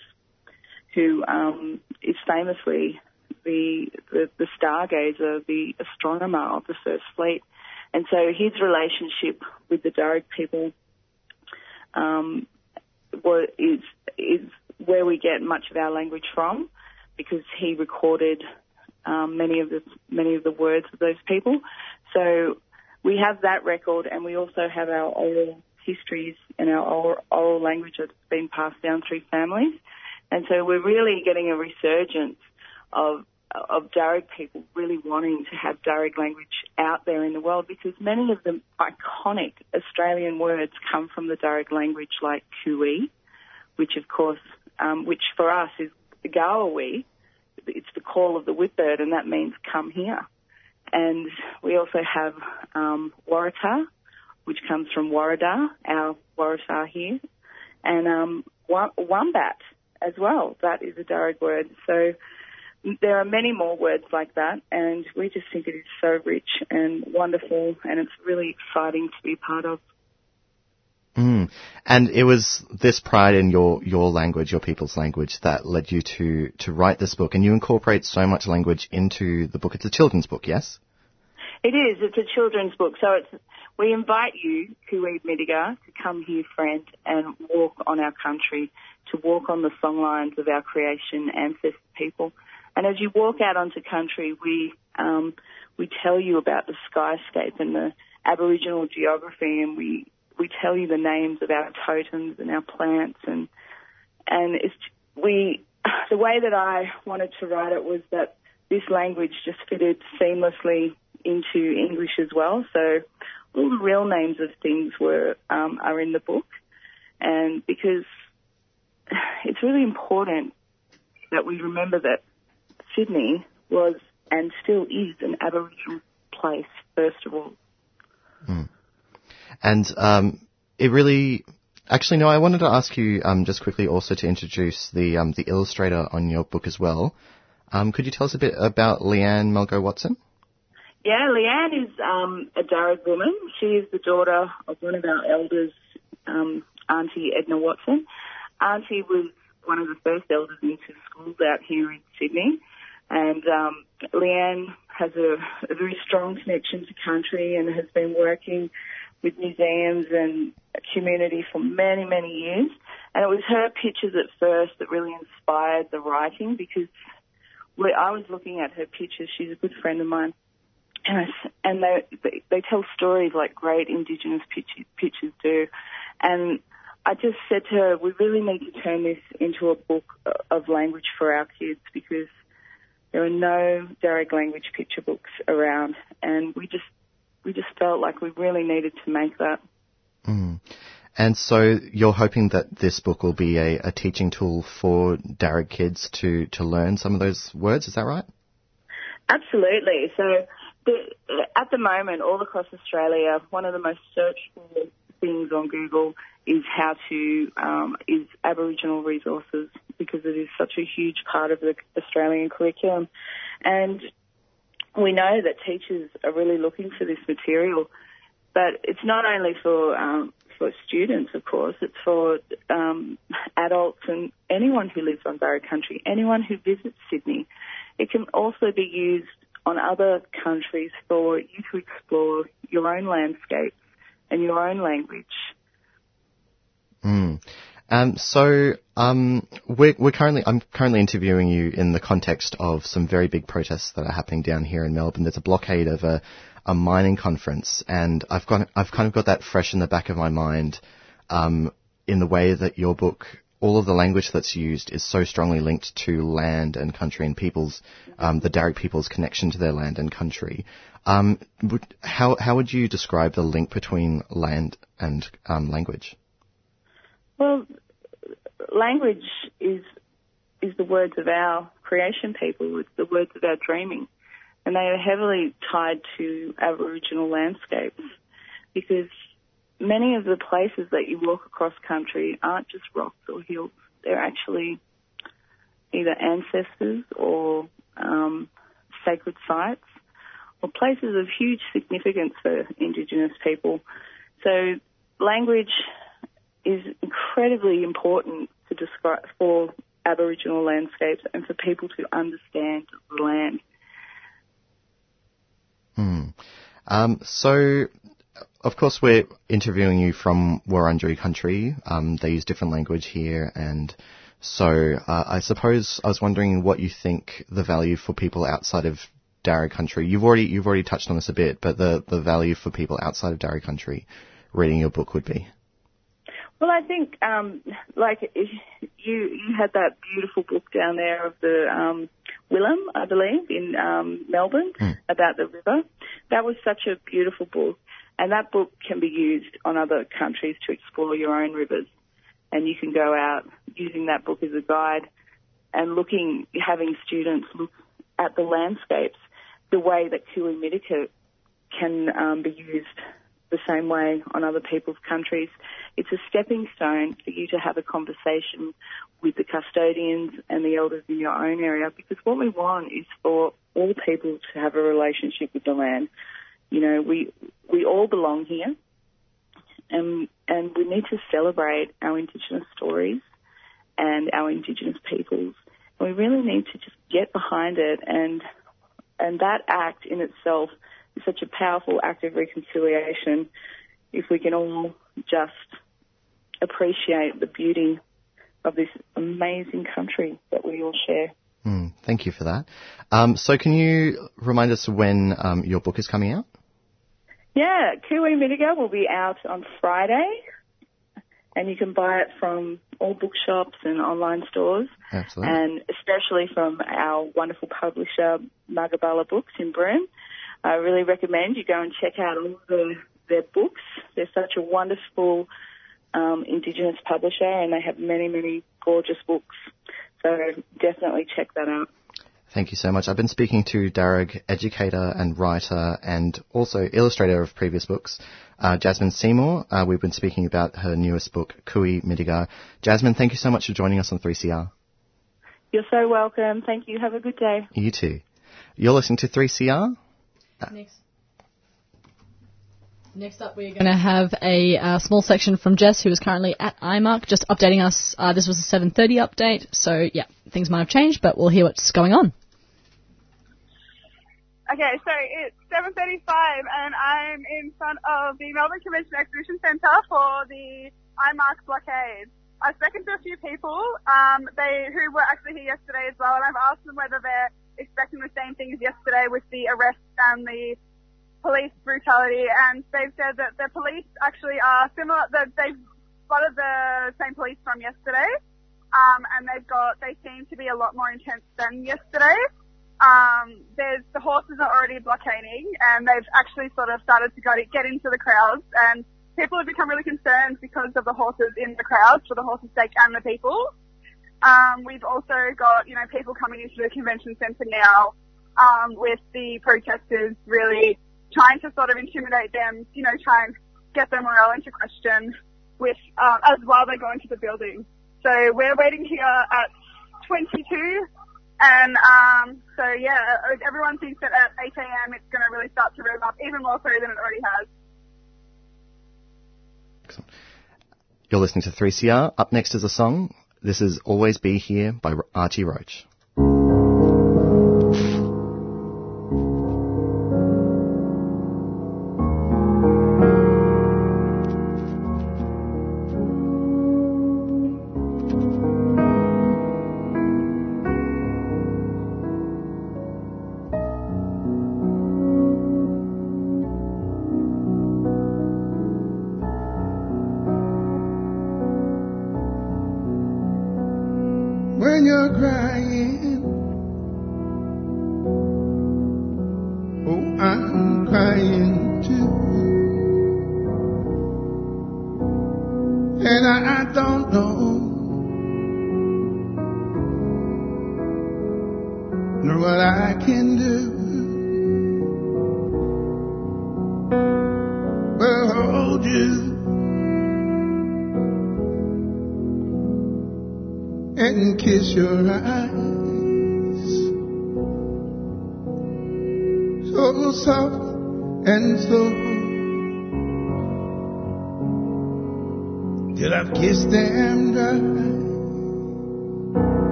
who um, is famously the, the the stargazer, the astronomer of the First Fleet, and so his relationship with the Darug people um, is is where we get much of our language from, because he recorded um, many of the many of the words of those people. So we have that record, and we also have our oral histories and our oral, oral language that's been passed down through families. And so we're really getting a resurgence of of Darug people really wanting to have Darug language out there in the world because many of the iconic Australian words come from the Darug language, like cooee, which of course, um, which for us is gawawi. It's the call of the whipbird, and that means come here. And we also have um, waratah, which comes from warada, our waratah here, and um, wombat as well. That is a Darug word. So there are many more words like that, and we just think it is so rich and wonderful, and it's really exciting to be part of. Mm. And it was this pride in your, your language, your people's language, that led you to, to write this book. And you incorporate so much language into the book. It's a children's book, yes? It is. It's a children's book, so it's. We invite you, Cooee Mittigar, to come here, friend, and walk on our country, to walk on the songlines of our creation, ancestor people. And as you walk out onto country, we um, we tell you about the skyscape and the Aboriginal geography, and we we tell you the names of our totems and our plants, and and it's we the way that I wanted to write it was that this language just fitted seamlessly into English as well. So all the real names of things were um, are in the book, and because it's really important that we remember that Sydney was and still is an Aboriginal place, first of all. And um, it really, actually, no. I wanted to ask you um, just quickly also to introduce the um, the illustrator on your book as well. Um, could you tell us a bit about Leanne Mulgo Watson? Yeah, Leanne is um, a Darug woman. She is the daughter of one of our elders, um, Auntie Edna Watson. Auntie was one of the first elders into schools out here in Sydney. And um, Leanne has a, a very strong connection to country and has been working with museums and community for many, many years. And it was her pictures at first that really inspired the writing because we, I was looking at her pictures. She's a good friend of mine. And, I and they, they they tell stories like great Indigenous pictures, pictures do. And I just said to her, we really need to turn this into a book uh, of language for our kids because there are no Darug language picture books around, and we just we just felt like we really needed to make that. Mm. And so you're hoping that this book will be a, a teaching tool for Darug kids to, to learn some of those words, is that right? Absolutely. So the, at the moment, all across Australia, one of the most searched for things on Google is how to um, is Aboriginal resources because it is such a huge part of the Australian curriculum, and we know that teachers are really looking for this material. But it's not only for um, for students, of course. It's for um, adults and anyone who lives on Barra Country, anyone who visits Sydney. It can also be used on other countries for you to explore your own landscapes and your own language. Mm. Um, so um, we're, we're currently I'm currently interviewing you in the context of some very big protests that are happening down here in Melbourne. There's a blockade of a, a mining conference, and I've got I've kind of got that fresh in the back of my mind, um, in the way that your book. All of the language that's used is so strongly linked to land and country and people's, um, the Darug people's connection to their land and country. Um, how how would you describe the link between land and um, language? Well, language is is the words of our creation people. It's the words of our dreaming, and they are heavily tied to Aboriginal landscapes because many of the places that you walk across country aren't just rocks or hills. They're actually either ancestors or um, sacred sites or places of huge significance for Indigenous people. So language is incredibly important to describe for Aboriginal landscapes and for people to understand the land. Hmm. Um, so, of course, we're interviewing you from Wurundjeri country. Um, they use different language here, and so uh, I suppose I was wondering what you think the value for people outside of Darug country. You've already you've already touched on this a bit, but the the value for people outside of Darug country reading your book would be. Well, I think um, like you you had that beautiful book down there of the um, Wilam, I believe, in um, Melbourne Mm. about the river. That was such a beautiful book, and that book can be used on other countries to explore your own rivers. And you can go out using that book as a guide and looking, having students look at the landscapes the way that Cooee Mittigar can um, be used the same way on other people's countries. It's a stepping stone for you to have a conversation with the custodians and the elders in your own area because what we want is for all people to have a relationship with the land. You know, we we all belong here and and we need to celebrate our indigenous stories and our indigenous peoples. And we really need to just get behind it and and that act in itself such a powerful act of reconciliation if we can all just appreciate the beauty of this amazing country that we all share. Hmm, thank you for that. Um, so, can you remind us when um, your book is coming out? Yeah, Cooee Mittigar will be out on Friday, and you can buy it from all bookshops and online stores, Absolutely. and especially from our wonderful publisher, Magabala Books in Broome. I really recommend you go and check out all the, their books. They're such a wonderful um, Indigenous publisher, and they have many, many gorgeous books. So definitely check that out. Thank you so much. I've been speaking to Darug, educator and writer, and also illustrator of previous books, uh, Jasmine Seymour. Uh, we've been speaking about her newest book, Cooee Mittigar. Jasmine, thank you so much for joining us on 3CR. You're so welcome. Thank you. Have a good day. You too. You're listening to 3CR. Next. Next up, we're going to have a uh, small section from Jess, who is currently at IMARC, just updating us. Uh, this was a 7:30 update, so yeah, things might have changed, but we'll hear what's going on. Okay, so it's 7.35 and I'm in front of the Melbourne Convention Exhibition Centre for the IMARC blockade. I've spoken to a few people, um, they, who were actually here yesterday as well, and I've asked them whether they're expecting the same things yesterday with the arrests and the police brutality, and they've said that the police actually are similar, that they've spotted the same police from yesterday, um, and they've got, they seem to be a lot more intense than yesterday. Um, there's the horses are already blockading, and they've actually sort of started to go to get into the crowds, and people have become really concerned because of the horses in the crowds for the horses' sake and the people. Um, we've also got you know people coming into the convention centre now um, with the protesters really trying to sort of intimidate them, you know, try and get their morale into question with um, as while they go into the building. So we're waiting here at 22 and um, so yeah, everyone thinks that at 8 a.m. it's going to really start to rev up, even more so than it already has. Excellent. You're listening to 3CR. Up next is a song. This is Always Be Here by Archie Roach.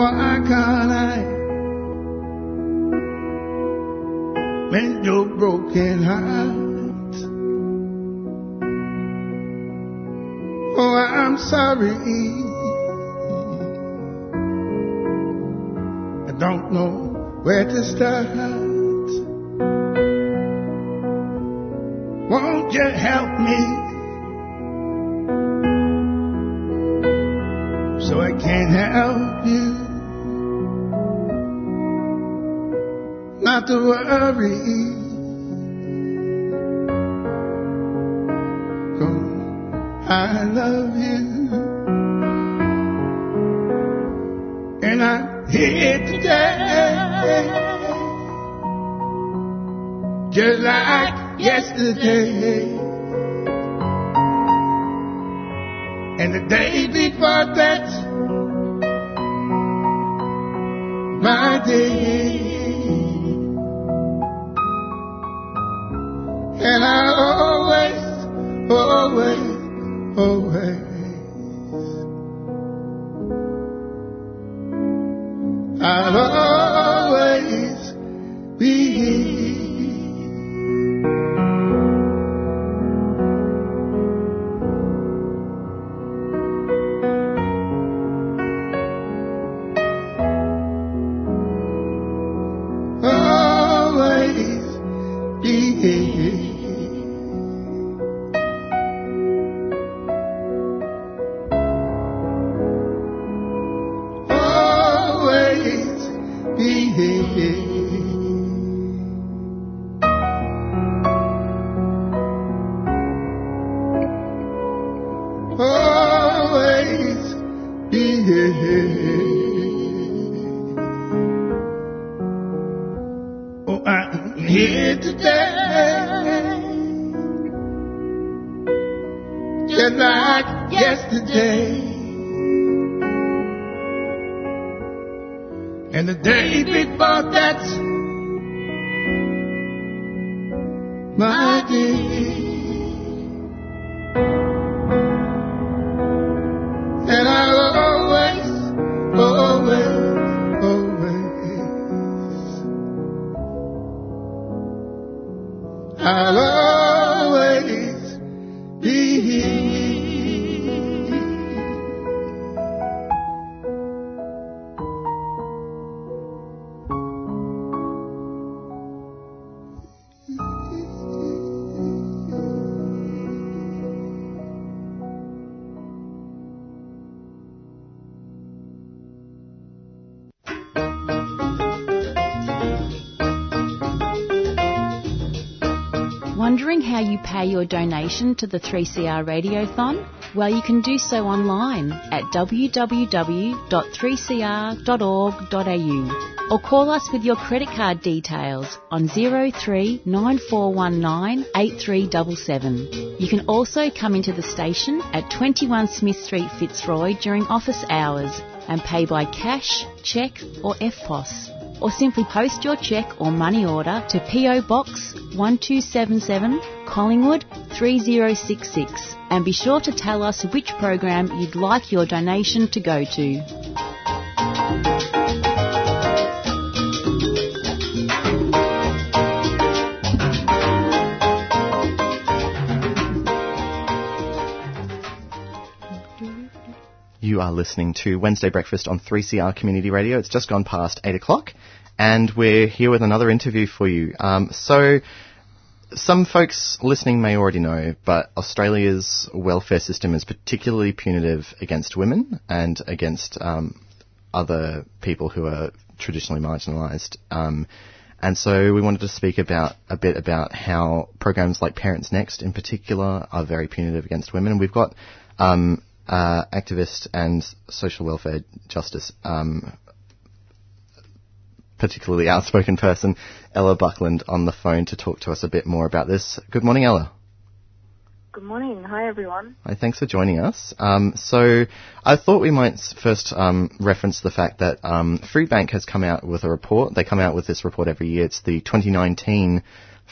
Why can't I mend your broken heart? Oh, I'm sorry. I don't know where to start. Won't you help me? So I can't help To worry. Cause I love you. And I'm here today. Just like yesterday. And the day before that, my day. How you pay your donation to the 3CR Radiothon? Well, you can do so online at www.3cr.org.au or call us with your credit card details on 03 8377. You can also come into the station at 21 Smith Street, Fitzroy during office hours and pay by cash, cheque or EFTPOS or simply post your cheque or money order to PO Box 1277 Collingwood 3066 and be sure to tell us which program you'd like your donation to go to. You are listening to Wednesday Breakfast on 3CR Community Radio. It's just gone past 8 o'clock, and we're here with another interview for you. Um, so, some folks listening may already know, but Australia's welfare system is particularly punitive against women and against um, other people who are traditionally marginalised. Um, and so we wanted to speak about a bit about how programs like Parents Next, in particular, are very punitive against women. And we've got um, uh, activist and social welfare justice, um, particularly outspoken person, Ella Buckland, on the phone to talk to us a bit more about this. Good morning, Ella. Good morning. Hi, everyone. Hi, thanks for joining us. Um, so, I thought we might first um, reference the fact that um, Food Bank has come out with a report. They come out with this report every year. It's the 2019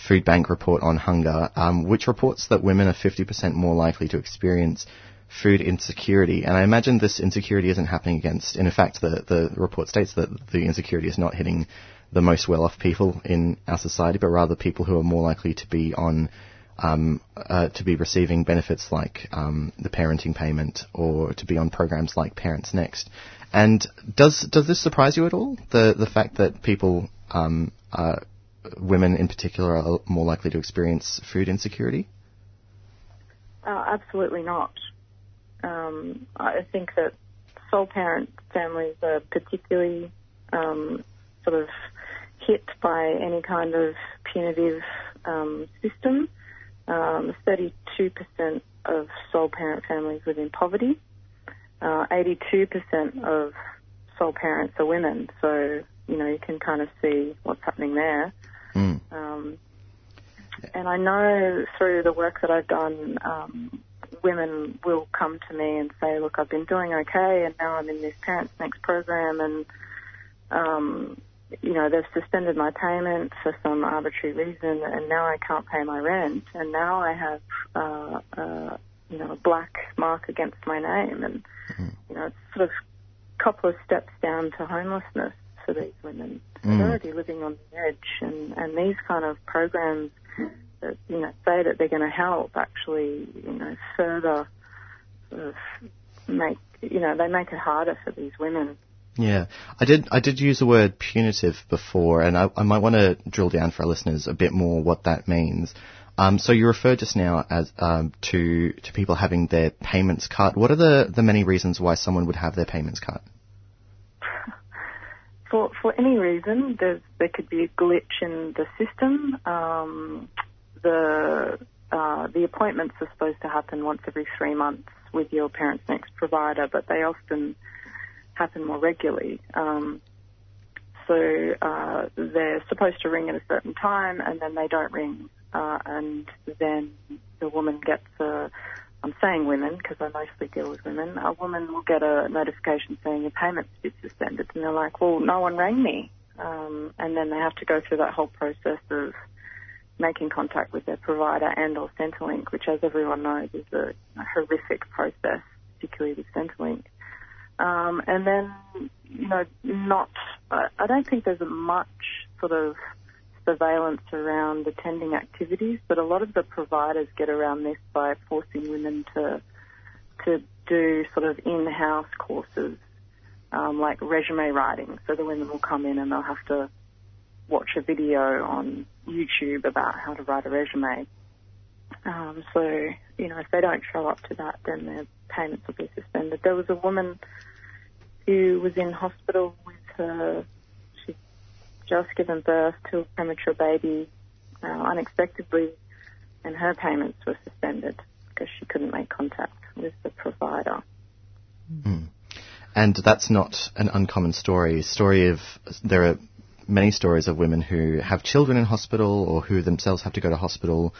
Food Bank report on hunger, um, which reports that women are 50% more likely to experience food insecurity. And I imagine this insecurity isn't happening against. In fact, the the report states that the insecurity is not hitting the most well-off people in our society, but rather people who are more likely to be on um, uh, to be receiving benefits like um, the parenting payment or to be on programs like Parents Next. And does does this surprise you at all? The the fact that people, um, uh, women in particular, are more likely to experience food insecurity? Uh, absolutely not. Um, I think that sole parent families are particularly um, sort of hit by any kind of punitive um, system. Um, 32% of sole parent families live in poverty. Uh, 82% of sole parents are women. So, you know, you can kind of see what's happening there. Mm. Um, and I know through the work that I've done, um, women will come to me and say, "Look, I've been doing okay, and now I'm in this Parents Next program, and um, you know they've suspended my payment for some arbitrary reason, and now I can't pay my rent, and now I have uh, uh, you know a black mark against my name, and you know it's sort of a couple of steps down to homelessness for these women. Mm. They're already living on the edge, and and these kind of programs you know say that they're going to help actually you know further sort of make you know they make it harder for these women. Yeah, I did. I did use the word punitive before, and I, I might want to drill down for our listeners a bit more what that means. Um, so you referred just now as um, to to people having their payments cut. What are the the many reasons why someone would have their payments cut? For for any reason, there's there could be a glitch in the system. Um, the uh, the appointments are supposed to happen once every three months with your Parents Next provider, but they often happen more regularly. Um, so uh, they're supposed to ring at a certain time, and then they don't ring, uh, and then the woman gets a. I'm saying women because I mostly deal with women. A woman will get a notification saying your payment's been suspended, and they're like, "Well, no one rang me," um, and then they have to go through that whole process of making contact with their provider and or Centrelink, which, as everyone knows, is a, horrific process, particularly with Centrelink. Um, and then, you know, not, I I don't think there's much sort of surveillance around attending activities, but a lot of the providers get around this by forcing women to, to do sort of in-house courses, um, like resume writing. So the women will come in and they'll have to watch a video on YouTube about how to write a resume. Um, so, you know, if they don't show up to that, then their payments will be suspended. There was a woman who was in hospital with her, she'd just given birth to a premature baby uh, unexpectedly, and her payments were suspended because she couldn't make contact with the provider. And that's not an uncommon story. Story of there are many stories of women who have children in hospital or who themselves have to go to hospital,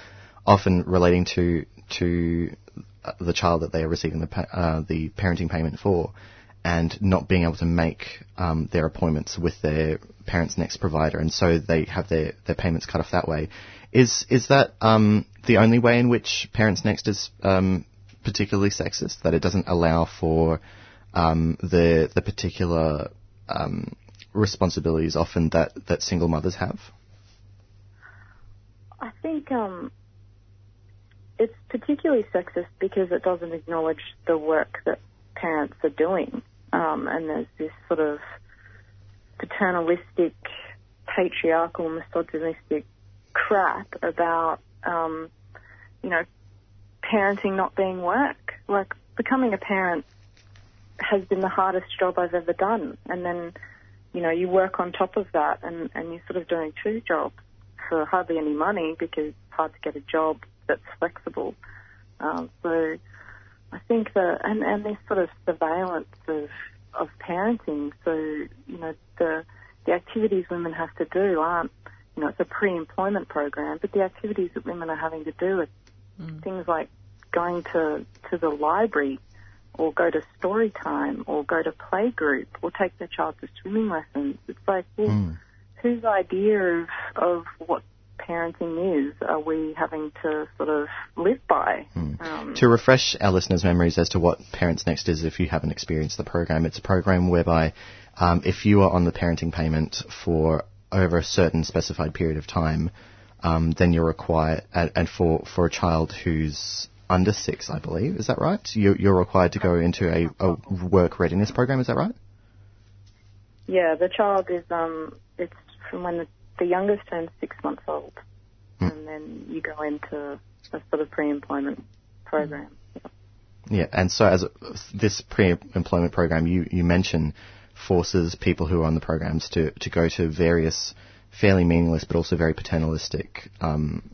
often relating to to uh, the child that they are receiving the uh, the parenting payment for, and not being able to make um, their appointments with their parents' next provider, and so they have their, their payments cut off that way. Is is that um, the only way in which Parents Next is um, particularly sexist? That it doesn't allow for um, the the particular um, responsibilities often that, that single mothers have? I think um, it's particularly sexist because it doesn't acknowledge the work that parents are doing. Um, and there's this sort of paternalistic, patriarchal, misogynistic crap about, um, you know, parenting not being work. Like, becoming a parent has been the hardest job I've ever done. And then, you know, you work on top of that and, and you're sort of doing two jobs for hardly any money because it's hard to get a job that's flexible. Um, so I think that, and, and this sort of surveillance of, of parenting, so, you know, the, the activities women have to do aren't, you know, it's a pre-employment program, but the activities that women are having to do are things like going to, to the library or go to story time or go to play group or take their child to swimming lessons. It's like, well, whose idea of, of what parenting is are we having to sort of live by? Um, To refresh our listeners' memories as to what Parents Next is, if you haven't experienced the program, it's a program whereby um, if you are on the parenting payment for over a certain specified period of time, um, then you're required, and, and for, for a child who's under six, I believe, is that right? You're, you're required to go into a, a work readiness program, is that right? yeah, the child is, um, it's from when the, the youngest turns six months old. And then you go into a sort of pre-employment program. Yeah, and so as a, this pre-employment program, you, you mention forces people who are on the programs to, to go to various fairly meaningless but also very paternalistic um,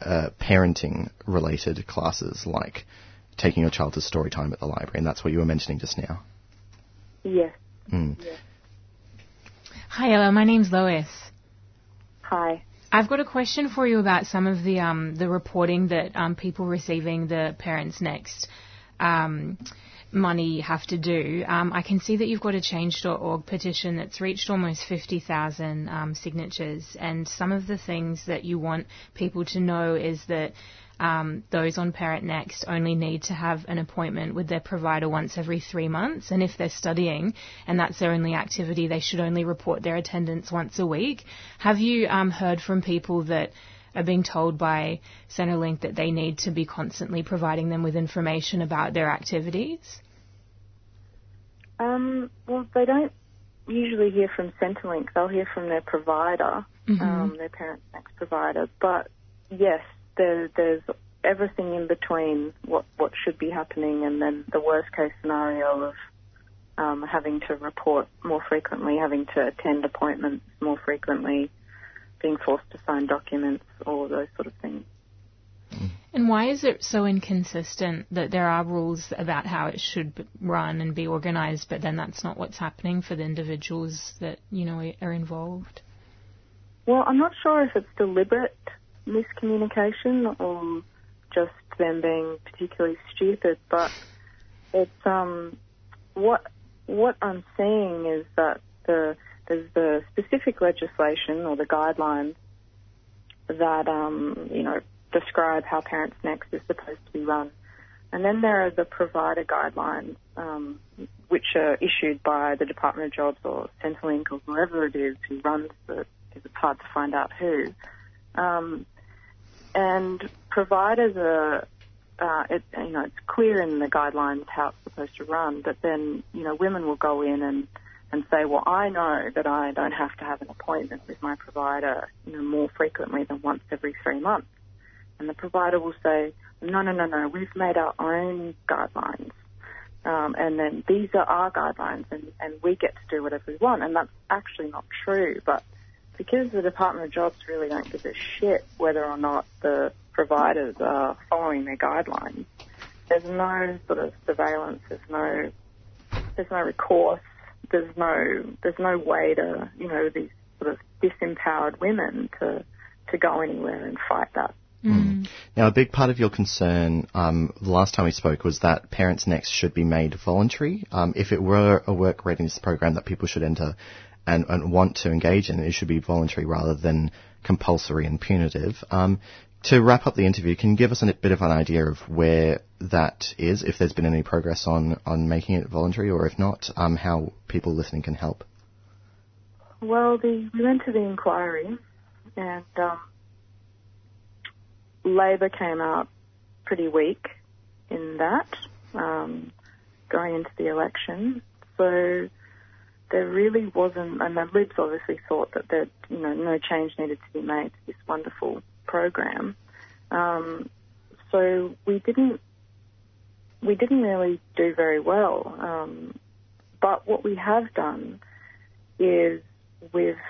uh, parenting related classes like taking your child to story time at the library, and that's what you were mentioning just now. Yes. Mm. Hi, Ella. My name's Lois. Hi. I've got a question for you about some of the um, the reporting that um, people receiving the Parents Next um, money you have to do. Um, I can see that you've got a Change.org petition that's reached almost 50,000 um, signatures, and some of the things that you want people to know is that um, those on Parent Next only need to have an appointment with their provider once every three months, and if they're studying and that's their only activity, they should only report their attendance once a week. Have you um, heard from people that are being told by Centrelink that they need to be constantly providing them with information about their activities? Um, well, they don't usually hear from Centrelink. They'll hear from their provider, Mhm. um, their parent next provider. But yes, there, there's everything in between what what should be happening, and then the worst case scenario of um, having to report more frequently, having to attend appointments more frequently, being forced to sign documents, all of those sort of things. And why is it so inconsistent that there are rules about how it should run and be organised, but then that's not what's happening for the individuals that you know are involved? Well, I'm not sure if it's deliberate miscommunication or just them being particularly stupid, but it's um what what I'm seeing is that the there's the specific legislation or the guidelines that um you know describe how Parents Next is supposed to be run, and then there are the provider guidelines um, which are issued by the Department of Jobs or Centrelink or whoever it is who runs the. It's hard to find out who. Um, and providers are, uh, it, you know, it's clear in the guidelines how it's supposed to run, but then, you know, women will go in and, and say, well, I know that I don't have to have an appointment with my provider, you know, more frequently than once every three months. And the provider will say, no, no, no, no, we've made our own guidelines. Um, and then these are our guidelines and, and we get to do whatever we want. And that's actually not true. But because the Department of Jobs really don't give a shit whether or not the providers are following their guidelines, there's no sort of surveillance, there's no, there's no recourse, there's no, there's no way to, you know, these sort of disempowered women to, to go anywhere and fight that. Now, a big part of your concern um, the last time we spoke was that Parents Next should be made voluntary. Um, if it were a work readiness program that people should enter and, and want to engage in, it should be voluntary rather than compulsory and punitive. Um, to wrap up the interview, can you give us a bit of an idea of where that is, if there's been any progress on, on making it voluntary, or if not, um, how people listening can help? Well, the, we went to the inquiry and um, Labor came out pretty weak in that. Um, going into the election. So there really wasn't, and the Libs obviously thought that there, you know, no change needed to be made to this wonderful program. Um, so we didn't, we didn't really do very well. Um, but what we have done is we've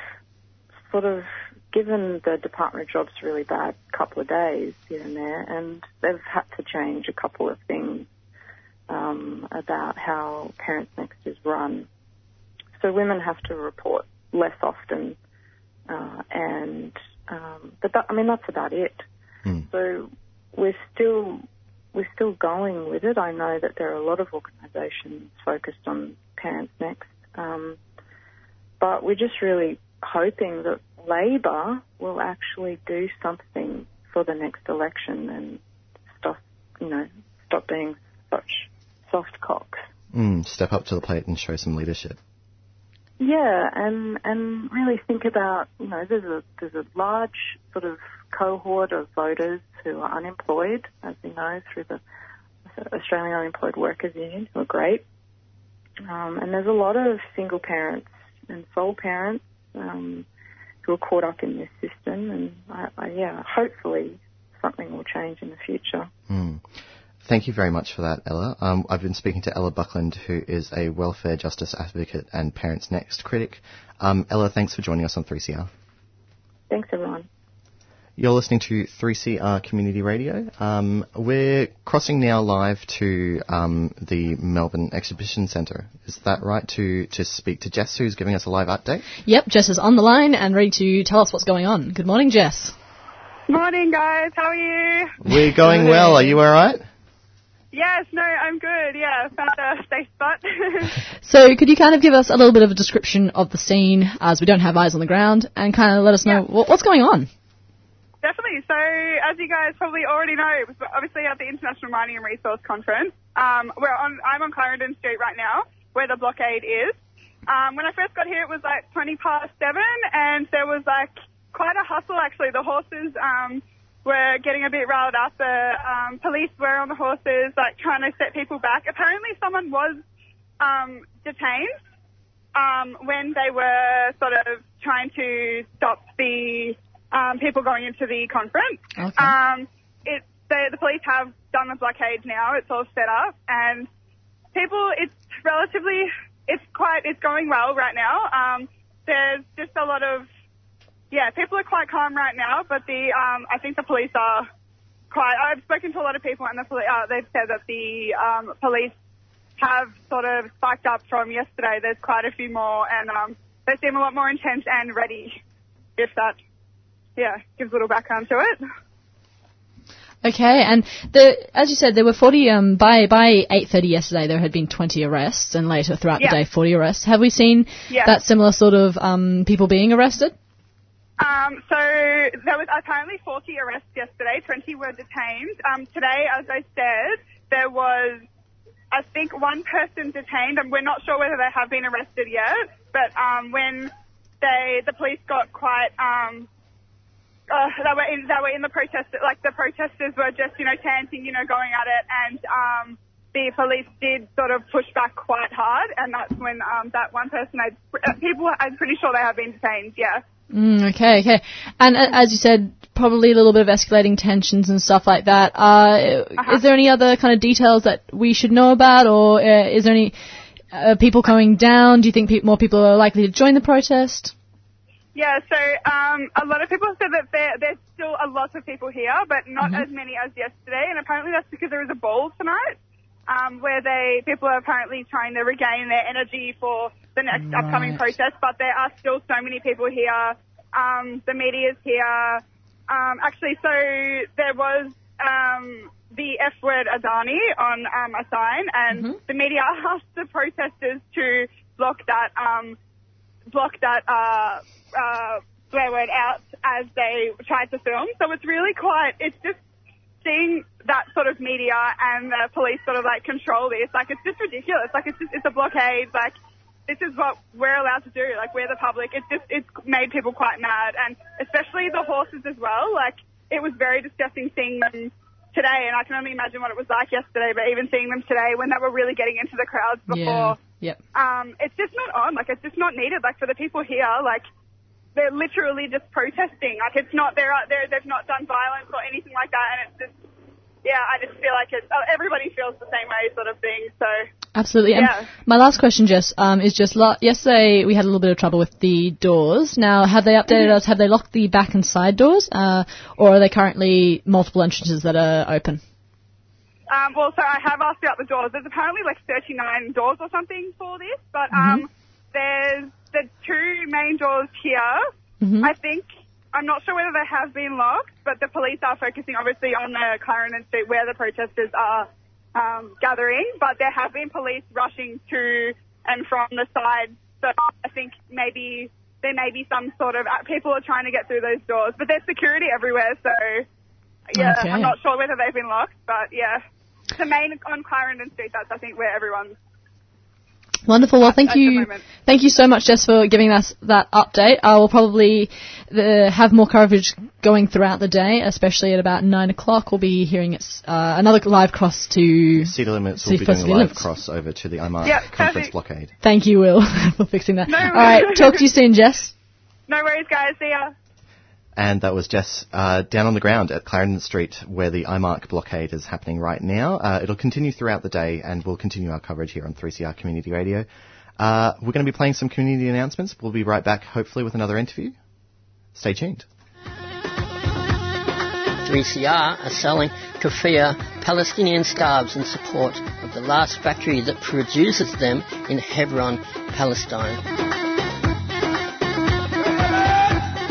sort of given the Department of Jobs a really bad couple of days here and there, and they've had to change a couple of things um, about how Parents Next is run. So women have to report less often, uh, and um, but that, I mean that's about it. So we're still we're still going with it. I know that there are a lot of organisations focused on Parents Next, um, but we're just really hoping that Labor will actually do something for the next election and stop, you know, stop being such soft cocks. Mm, step up to the plate and show some leadership. Yeah, and and really think about you know there's a there's a large sort of cohort of voters who are unemployed, as we know through the Australian Unemployed Workers Union, who are great, um, and there's a lot of single parents and sole parents um, who are caught up in this system, and I, I, yeah, hopefully something will change in the future. Mm. Thank you very much for that, Ella. Um, I've been speaking to Ella Buckland, who is a welfare justice advocate and Parents Next critic. Um, Ella, thanks for joining us on 3CR. Thanks, everyone. You're listening to 3CR Community Radio. Um, we're crossing now live to um, the Melbourne Exhibition Centre. Is that right? To to speak to Jess, who's giving us a live update. Yep, Jess is on the line and ready to tell us what's going on. Good morning, Jess. Morning, guys. How are you? We're going well. Are you all right? Yes, no, I'm good. Yeah, found a safe spot. So, could you kind of give us a little bit of a description of the scene, as we don't have eyes on the ground, and kind of let us know what, what's going on? Definitely. So, as you guys probably already know, it was obviously at the International Mining and Resource Conference. Um, we're on. I'm on Clarendon Street right now, where the blockade is. Um, when I first got here, it was like 20 past seven, and there was like quite a hustle. Actually, the horses um, were getting a bit riled up. The um, police were on the horses, like trying to set people back. Apparently, someone was um, detained um, when they were sort of trying to stop the um, people going into the conference. Um, it, the, the police have done the blockade now. It's all set up, and people, it's relatively, it's quite, it's going well right now. Um, there's just a lot of, yeah, people are quite calm right now, but the, um, I think the police are quite. I've spoken to a lot of people, and the poli- uh, they've said that the um, police have sort of spiked up from yesterday. There's quite a few more, and um, they seem a lot more intense and ready. If that, yeah, gives a little background to it. Okay, and the, as you said, there were 40, um, by, by 8.30 yesterday there had been 20 arrests, and later throughout Yeah. the day 40 arrests. Have we seen Yeah. that similar sort of um, people being arrested? Um, so there was apparently 40 arrests yesterday. 20 were detained. Um, today, as I said, there was, I think, one person detained, and we're not sure whether they have been arrested yet. But um, when they, the police got quite, um, uh, they were in, they were in the protest, like the protesters were just, you know, chanting, you know, going at it, and um, the police did sort of push back quite hard, and that's when um, that one person, I, uh, people, I'm pretty sure they have been detained. Yeah. Mm, okay, okay. And uh, as you said, probably a little bit of escalating tensions and stuff like that. Uh, Is there any other kind of details that we should know about, or uh, is there any uh, people coming down? Do you think pe- more people are likely to join the protest? Yeah, so um, a lot of people said that there, there's still a lot of people here, but not Mhm. as many as yesterday. And apparently that's because there is a ball tonight, um, where they people are apparently trying to regain their energy for the next upcoming protest. But there are still so many people here. Um, the media's here. Um, actually, so there was um, the F word Adani on um, a sign, and the media asked the protesters to block that. Um, block that uh, uh, swear word out as they tried to film. So it's really quite, it's just seeing that sort of media and the police sort of like control this. Like it's just ridiculous. Like it's just, it's a blockade. Like this is what we're allowed to do. Like we're the public. It's just, it's made people quite mad and especially the horses as well. Like it was very disgusting seeing them today, and I can only imagine what it was like yesterday. But even seeing them today, when they were really getting into the crowds before, Yeah. Yep. um, it's just not on. Like it's just not needed. Like for the people here, like they're literally just protesting. Like it's not they're they're they've not done violence or anything like that, and it's just yeah. I just feel like it's oh, everybody feels the same way, sort of thing. So Absolutely. And Yeah. my last question, Jess, um, is just la- yesterday we had a little bit of trouble with the doors. Now, have they updated Mm-hmm. us? Have they locked the back and side doors, uh, or are they currently multiple entrances that are open? Um, well, so I have asked about the doors. There's apparently like 39 doors or something for this, but Mm-hmm. There's the two main doors here. Mhm. I think I'm not sure whether they have been locked, but the police are focusing obviously on the Clarendon Street where the protesters are um, gathering. But there have been police rushing to and from the side, so I think maybe there may be some sort of uh, people are trying to get through those doors, but there's security everywhere, so yeah, Okay. I'm not sure whether they've been locked, but yeah. The main on Clarendon Street, that's I think where everyone's Wonderful. Well, thank at you. moment. Thank you so much, Jess, for giving us that update. I will probably uh, have more coverage going throughout the day, especially at about nine o'clock. We'll be hearing it's, uh, another live cross to City Limits will City be for doing a City live Limits. crossover to the IMARC Yeah, conference perfect. blockade. Thank you, Will, for fixing that. No All right. Talk to you soon, Jess. No worries, guys. See ya. And that was Jess uh, down on the ground at Clarendon Street, where the IMARC blockade is happening right now. Uh, it'll continue throughout the day, and we'll continue our coverage here on 3CR Community Radio. Uh, we're going to be playing some community announcements. We'll be right back, hopefully, with another interview. Stay tuned. 3CR are selling keffiyeh Palestinian scarves in support of the last factory that produces them in Hebron, Palestine.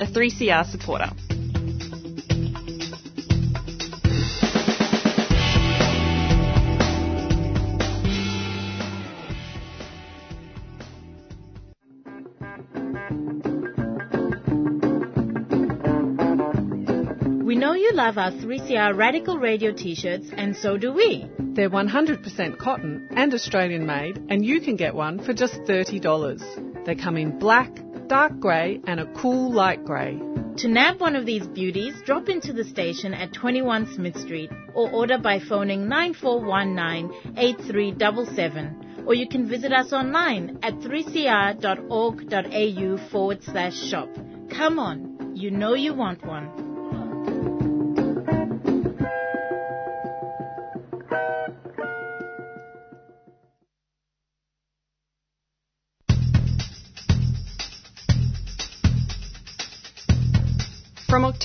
a 3CR supporter. We know you love our 3CR Radical Radio t-shirts, and so do we. They're 100% cotton and Australian made, and you can get one for just $30. They come in black, dark grey, and a cool light grey. To nab one of these beauties, drop into the station at 21 Smith Street or order by phoning 9419 8377. Or you can visit us online at 3cr.org.au forward slash shop. Come on, you know you want one.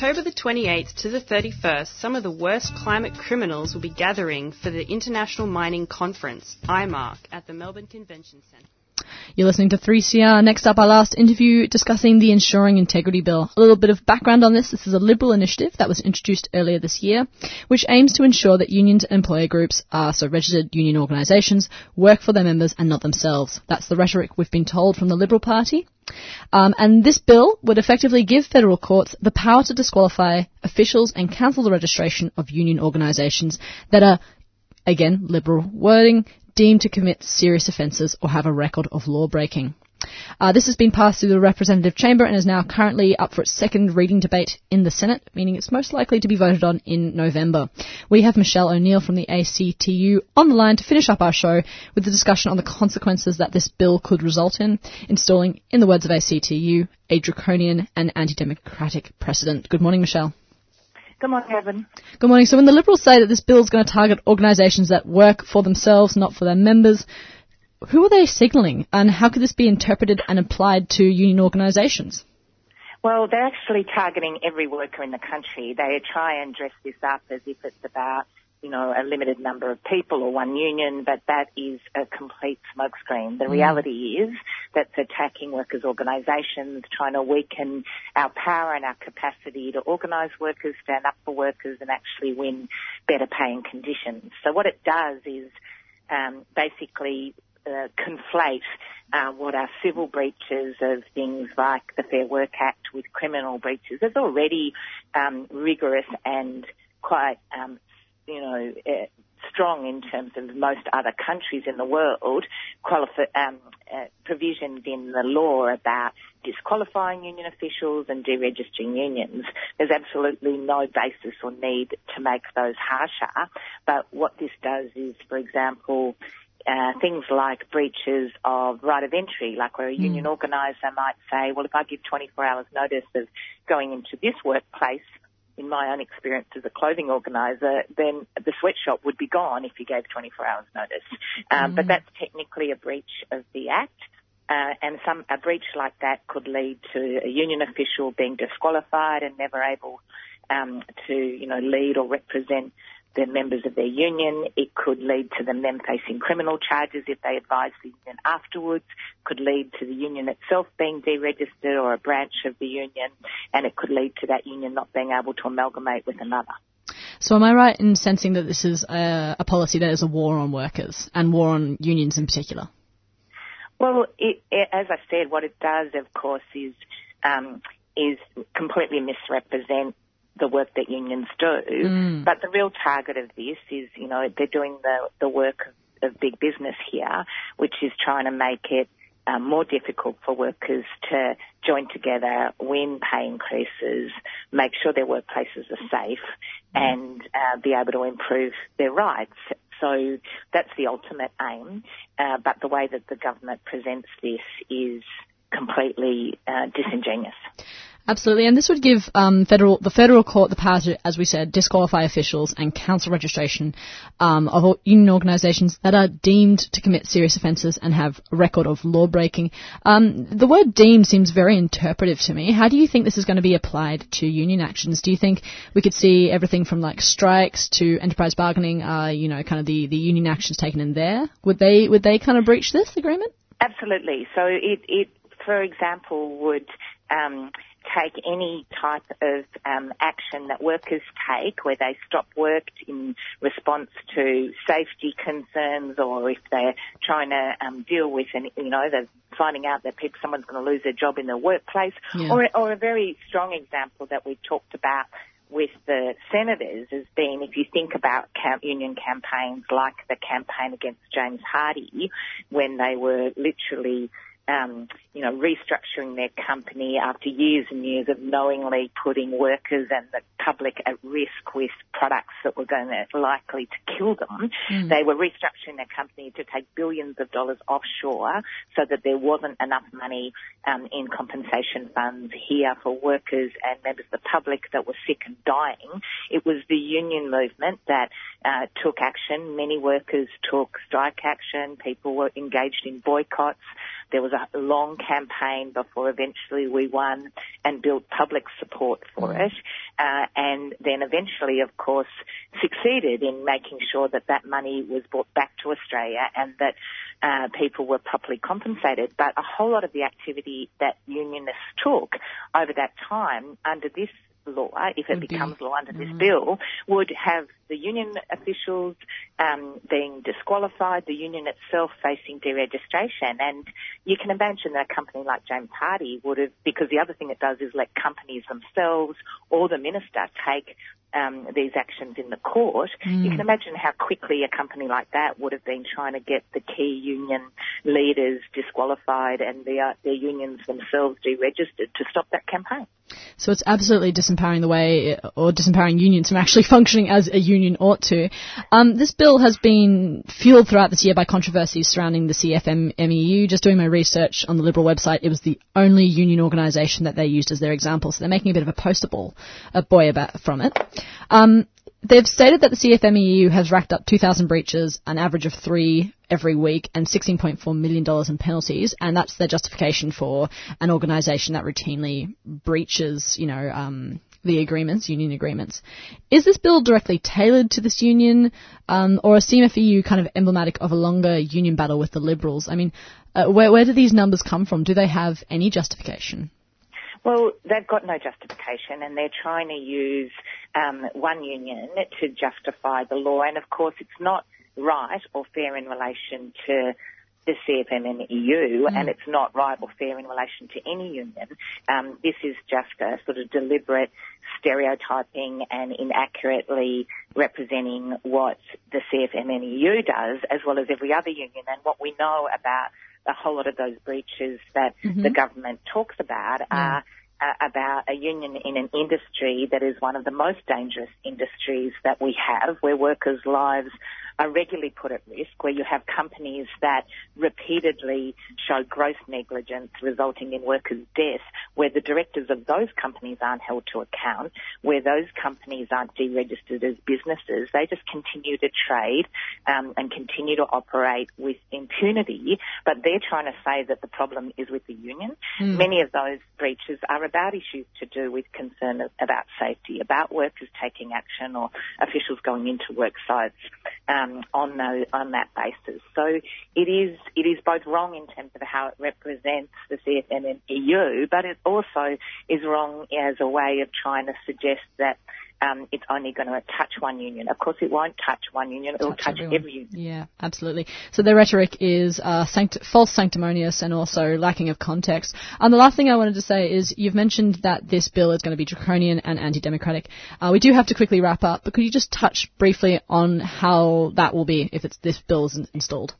October the 28th to the 31st, some of the worst climate criminals will be gathering for the International Mining Conference, IMARC, at the Melbourne Convention Centre. You're listening to 3CR. Next up, our last interview discussing the Ensuring Integrity Bill. A little bit of background on this. This is a Liberal initiative that was introduced earlier this year, which aims to ensure that unions and employer groups are, so registered union organisations, work for their members and not themselves. That's the rhetoric we've been told from the Liberal Party. Um, and this bill would effectively give federal courts the power to disqualify officials and cancel the registration of union organisations that are, again, Liberal wording, deemed to commit serious offences or have a record of law breaking. Uh, this has been passed through the representative chamber and is now currently up for its second reading debate in the Senate, meaning it's most likely to be voted on in November. We have Michelle O'Neill from the ACTU on the line to finish up our show with the discussion on the consequences that this bill could result in, installing, in the words of ACTU, a draconian and anti-democratic precedent. Good morning, Michelle. Good morning, Evan. Good morning. So when the Liberals say that this bill is going to target organisations that work for themselves, not for their members, who are they signalling and how could this be interpreted and applied to union organisations? Well, they're actually targeting every worker in the country. They try and dress this up as if it's about you know, a limited number of people or one union, but that is a complete smokescreen. The Mm. reality is that's attacking workers' organisations, trying to weaken our power and our capacity to organise workers, stand up for workers and actually win better paying conditions. So what it does is um, basically uh, conflate uh, what are civil breaches of things like the Fair Work Act with criminal breaches. There's already um, rigorous and quite um, you know, uh, strong in terms of most other countries in the world, qualifi- um, uh, provisions in the law about disqualifying union officials and deregistering unions. There's absolutely no basis or need to make those harsher. But what this does is, for example, uh, things like breaches of right of entry, like where a union organiser might say, well, if I give 24 hours notice of going into this workplace, in my own experience as a clothing organiser, then the sweatshop would be gone if you gave 24 hours notice. Um, But that's technically a breach of the Act. Uh, and some a breach like that could lead to a union official being disqualified and never able um, to, you know, lead or represent the members of their union. It could lead to them then facing criminal charges if they advise the union afterwards. Could lead to the union itself being deregistered or a branch of the union, and it could lead to that union not being able to amalgamate with another. So am I right in sensing that this is a, a policy that is a war on workers and war on unions in particular? Well, it, it, as I said, what it does, of course, is um, is completely misrepresent the work that unions do. Mm. But the real target of this is, you know, they're doing the the work of, of big business here, which is trying to make it um, more difficult for workers to join together, win pay increases, make sure their workplaces are safe, and uh, be able to improve their rights. So that's the ultimate aim. Uh, but the way that the government presents this is completely uh, disingenuous. Absolutely, and this would give um, federal the federal court the power to, as we said, disqualify officials and cancel registration um, of union organisations that are deemed to commit serious offences and have a record of law breaking. Um, the word "deemed" seems very interpretive to me. How do you think this is going to be applied to union actions? Do you think we could see everything from like strikes to enterprise bargaining? Uh, you know, kind of the, the union actions taken in there. Would they would they kind of breach this agreement? Absolutely. So it, it for example, would um, take any type of um, action that workers take where they stop work in response to safety concerns or if they're trying to um, deal with an, you know, they're finding out that people, someone's going to lose their job in their workplace Yeah. or, or a very strong example that we talked about with the senators has been if you think about camp, union campaigns like the campaign against James Hardie when they were literally um, you know, restructuring their company after years and years of knowingly putting workers and the public at risk with products that were going to likely to kill them. Mm. They were restructuring their company to take billions of dollars offshore so that there wasn't enough money um, in compensation funds here for workers and members of the public that were sick and dying. It was the union movement that uh, took action. Many workers took strike action. People were engaged in boycotts. There was a long campaign before eventually we won and built public support for it. Uh, and then eventually, of course, succeeded in making sure that that money was brought back to Australia and that uh, people were properly compensated. But a whole lot of the activity that unionists took over that time under this law, if it becomes law under this bill, would have the union officials um, being disqualified, the union itself facing deregistration. And you can imagine that a company like James Hardie would have, because the other thing it does is let companies themselves or the minister take um, these actions in the court. You can imagine how quickly a company like that would have been trying to get the key union leaders disqualified and their, their unions themselves deregistered to stop that campaign. So it's absolutely disempowering the way, or disempowering unions from actually functioning as a union ought to. Um, this bill has been fueled throughout this year by controversies surrounding the CFMEU. Just doing my research on the Liberal website, it was the only union organisation that they used as their example. So they're making a bit of a poster ball, a boy about from it. Um, They've stated that the CFMEU has racked up 2,000 breaches, an average of three every week, and $16.4 million in penalties, and that's their justification for an organisation that routinely breaches, you know, um, the agreements, union agreements. Is this bill directly tailored to this union, um, or is CFMEU kind of emblematic of a longer union battle with the Liberals? I mean, uh, where, where do these numbers come from? Do they have any justification? Well, they've got no justification and they're trying to use um, one union to justify the law. And of course, it's not right or fair in relation to the CFMMEU, Mm. and it's not right or fair in relation to any union. Um, this is just a sort of deliberate stereotyping and inaccurately representing what the CFMMEU does, as well as every other union. And what we know about a whole lot of those breaches that Mhm. the government talks about are about a union in an industry that is one of the most dangerous industries that we have, where workers' lives are regularly put at risk, where you have companies that repeatedly show gross negligence resulting in workers' death, where the directors of those companies aren't held to account, where those companies aren't deregistered as businesses. They just continue to trade um, and continue to operate with impunity, but they're trying to say that the problem is with the union. Mm. Many of those breaches are about issues to do with concern about safety, about workers taking action or officials going into work sites um, Um, on those, on that basis. So it is it is both wrong in terms of how it represents the CFMMEU, but it also is wrong as a way of trying to suggest that um, it's only going to touch one union. Of course, it won't touch one union; it'll touch, everyone. every union. Yeah, absolutely. So their rhetoric is uh, sanct- false sanctimonious and also lacking of context. And the last thing I wanted to say is you've mentioned that this bill is going to be draconian and anti-democratic. Uh, we do have to quickly wrap up, but could you just touch briefly on how that will be if it's this bill is in- installed?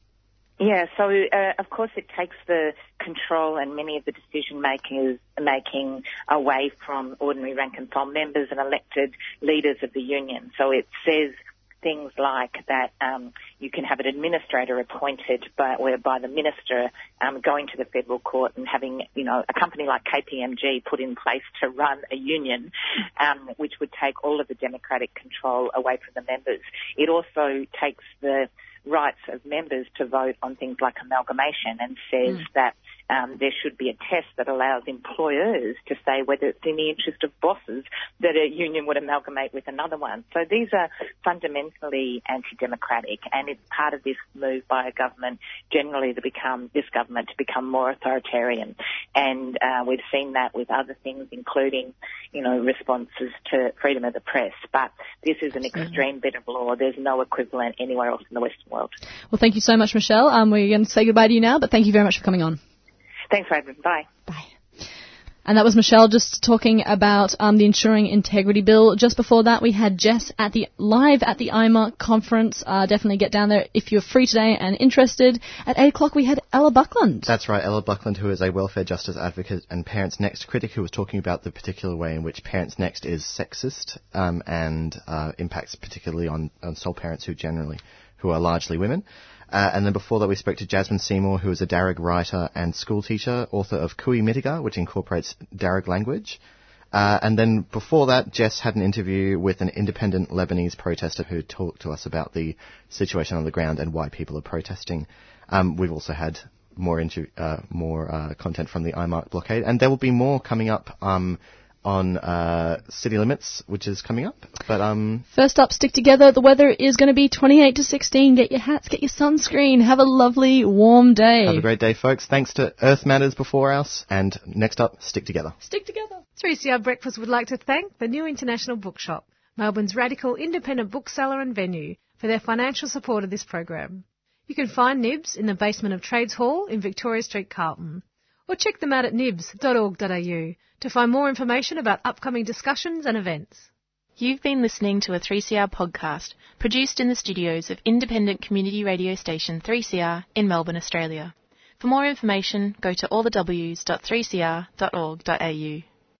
Yeah, so uh, of course it takes the control and many of the decision makers making away from ordinary rank and file members and elected leaders of the union. So it says things like that um, you can have an administrator appointed by, whereby the minister um, going to the federal court and having you know a company like KPMG put in place to run a union, um, which would take all of the democratic control away from the members. It also takes the rights of members to vote on things like amalgamation and says mm. that um, there should be a test that allows employers to say whether it's in the interest of bosses that a union would amalgamate with another one. So these are fundamentally anti-democratic and it's part of this move by a government generally to become, this government to become more authoritarian. And uh, we've seen that with other things including, you know, responses to freedom of the press. But this is an extreme bit of law. There's no equivalent anywhere else in the Western world. Well, thank you so much, Michelle. Um, we're going to say goodbye to you now, but thank you very much for coming on. Thanks, Raven. Bye. Bye. And that was Michelle just talking about um, the Ensuring Integrity Bill. Just before that, we had Jess at the live at the IMARC conference. Uh, definitely get down there if you're free today and interested. At eight o'clock, we had Ella Buckland. That's right, Ella Buckland, who is a welfare justice advocate and Parents Next critic, who was talking about the particular way in which Parents Next is sexist um, and uh, impacts particularly on, on sole parents who generally who are largely women. Uh, and then before that, we spoke to Jasmine Seymour, who is a Darug writer and schoolteacher, author of Cooee Mittigar, which incorporates Darug language. Uh, and then before that, Jess had an interview with an independent Lebanese protester who talked to us about the situation on the ground and why people are protesting. Um, we've also had more inter- uh, more uh, content from the IMARC blockade, and there will be more coming up um, on uh, City Limits, which is coming up. But um, First up, stick together. The weather is going to be 28 to 16. Get your hats, get your sunscreen. Have a lovely, warm day. have a great day, folks. Thanks to Earth Matters before us, and next up, stick together. Stick together. 3CR Breakfast would like to thank the New International Bookshop, Melbourne's radical independent bookseller and venue, for their financial support of this program. You can find Nibs in the basement of Trades Hall in Victoria Street, Carlton, or check them out at nibs.org.au to find more information about upcoming discussions and events. You've been listening to a 3CR podcast produced in the studios of independent community radio station 3CR in Melbourne, Australia. For more information, go to allthews.3cr.org.au.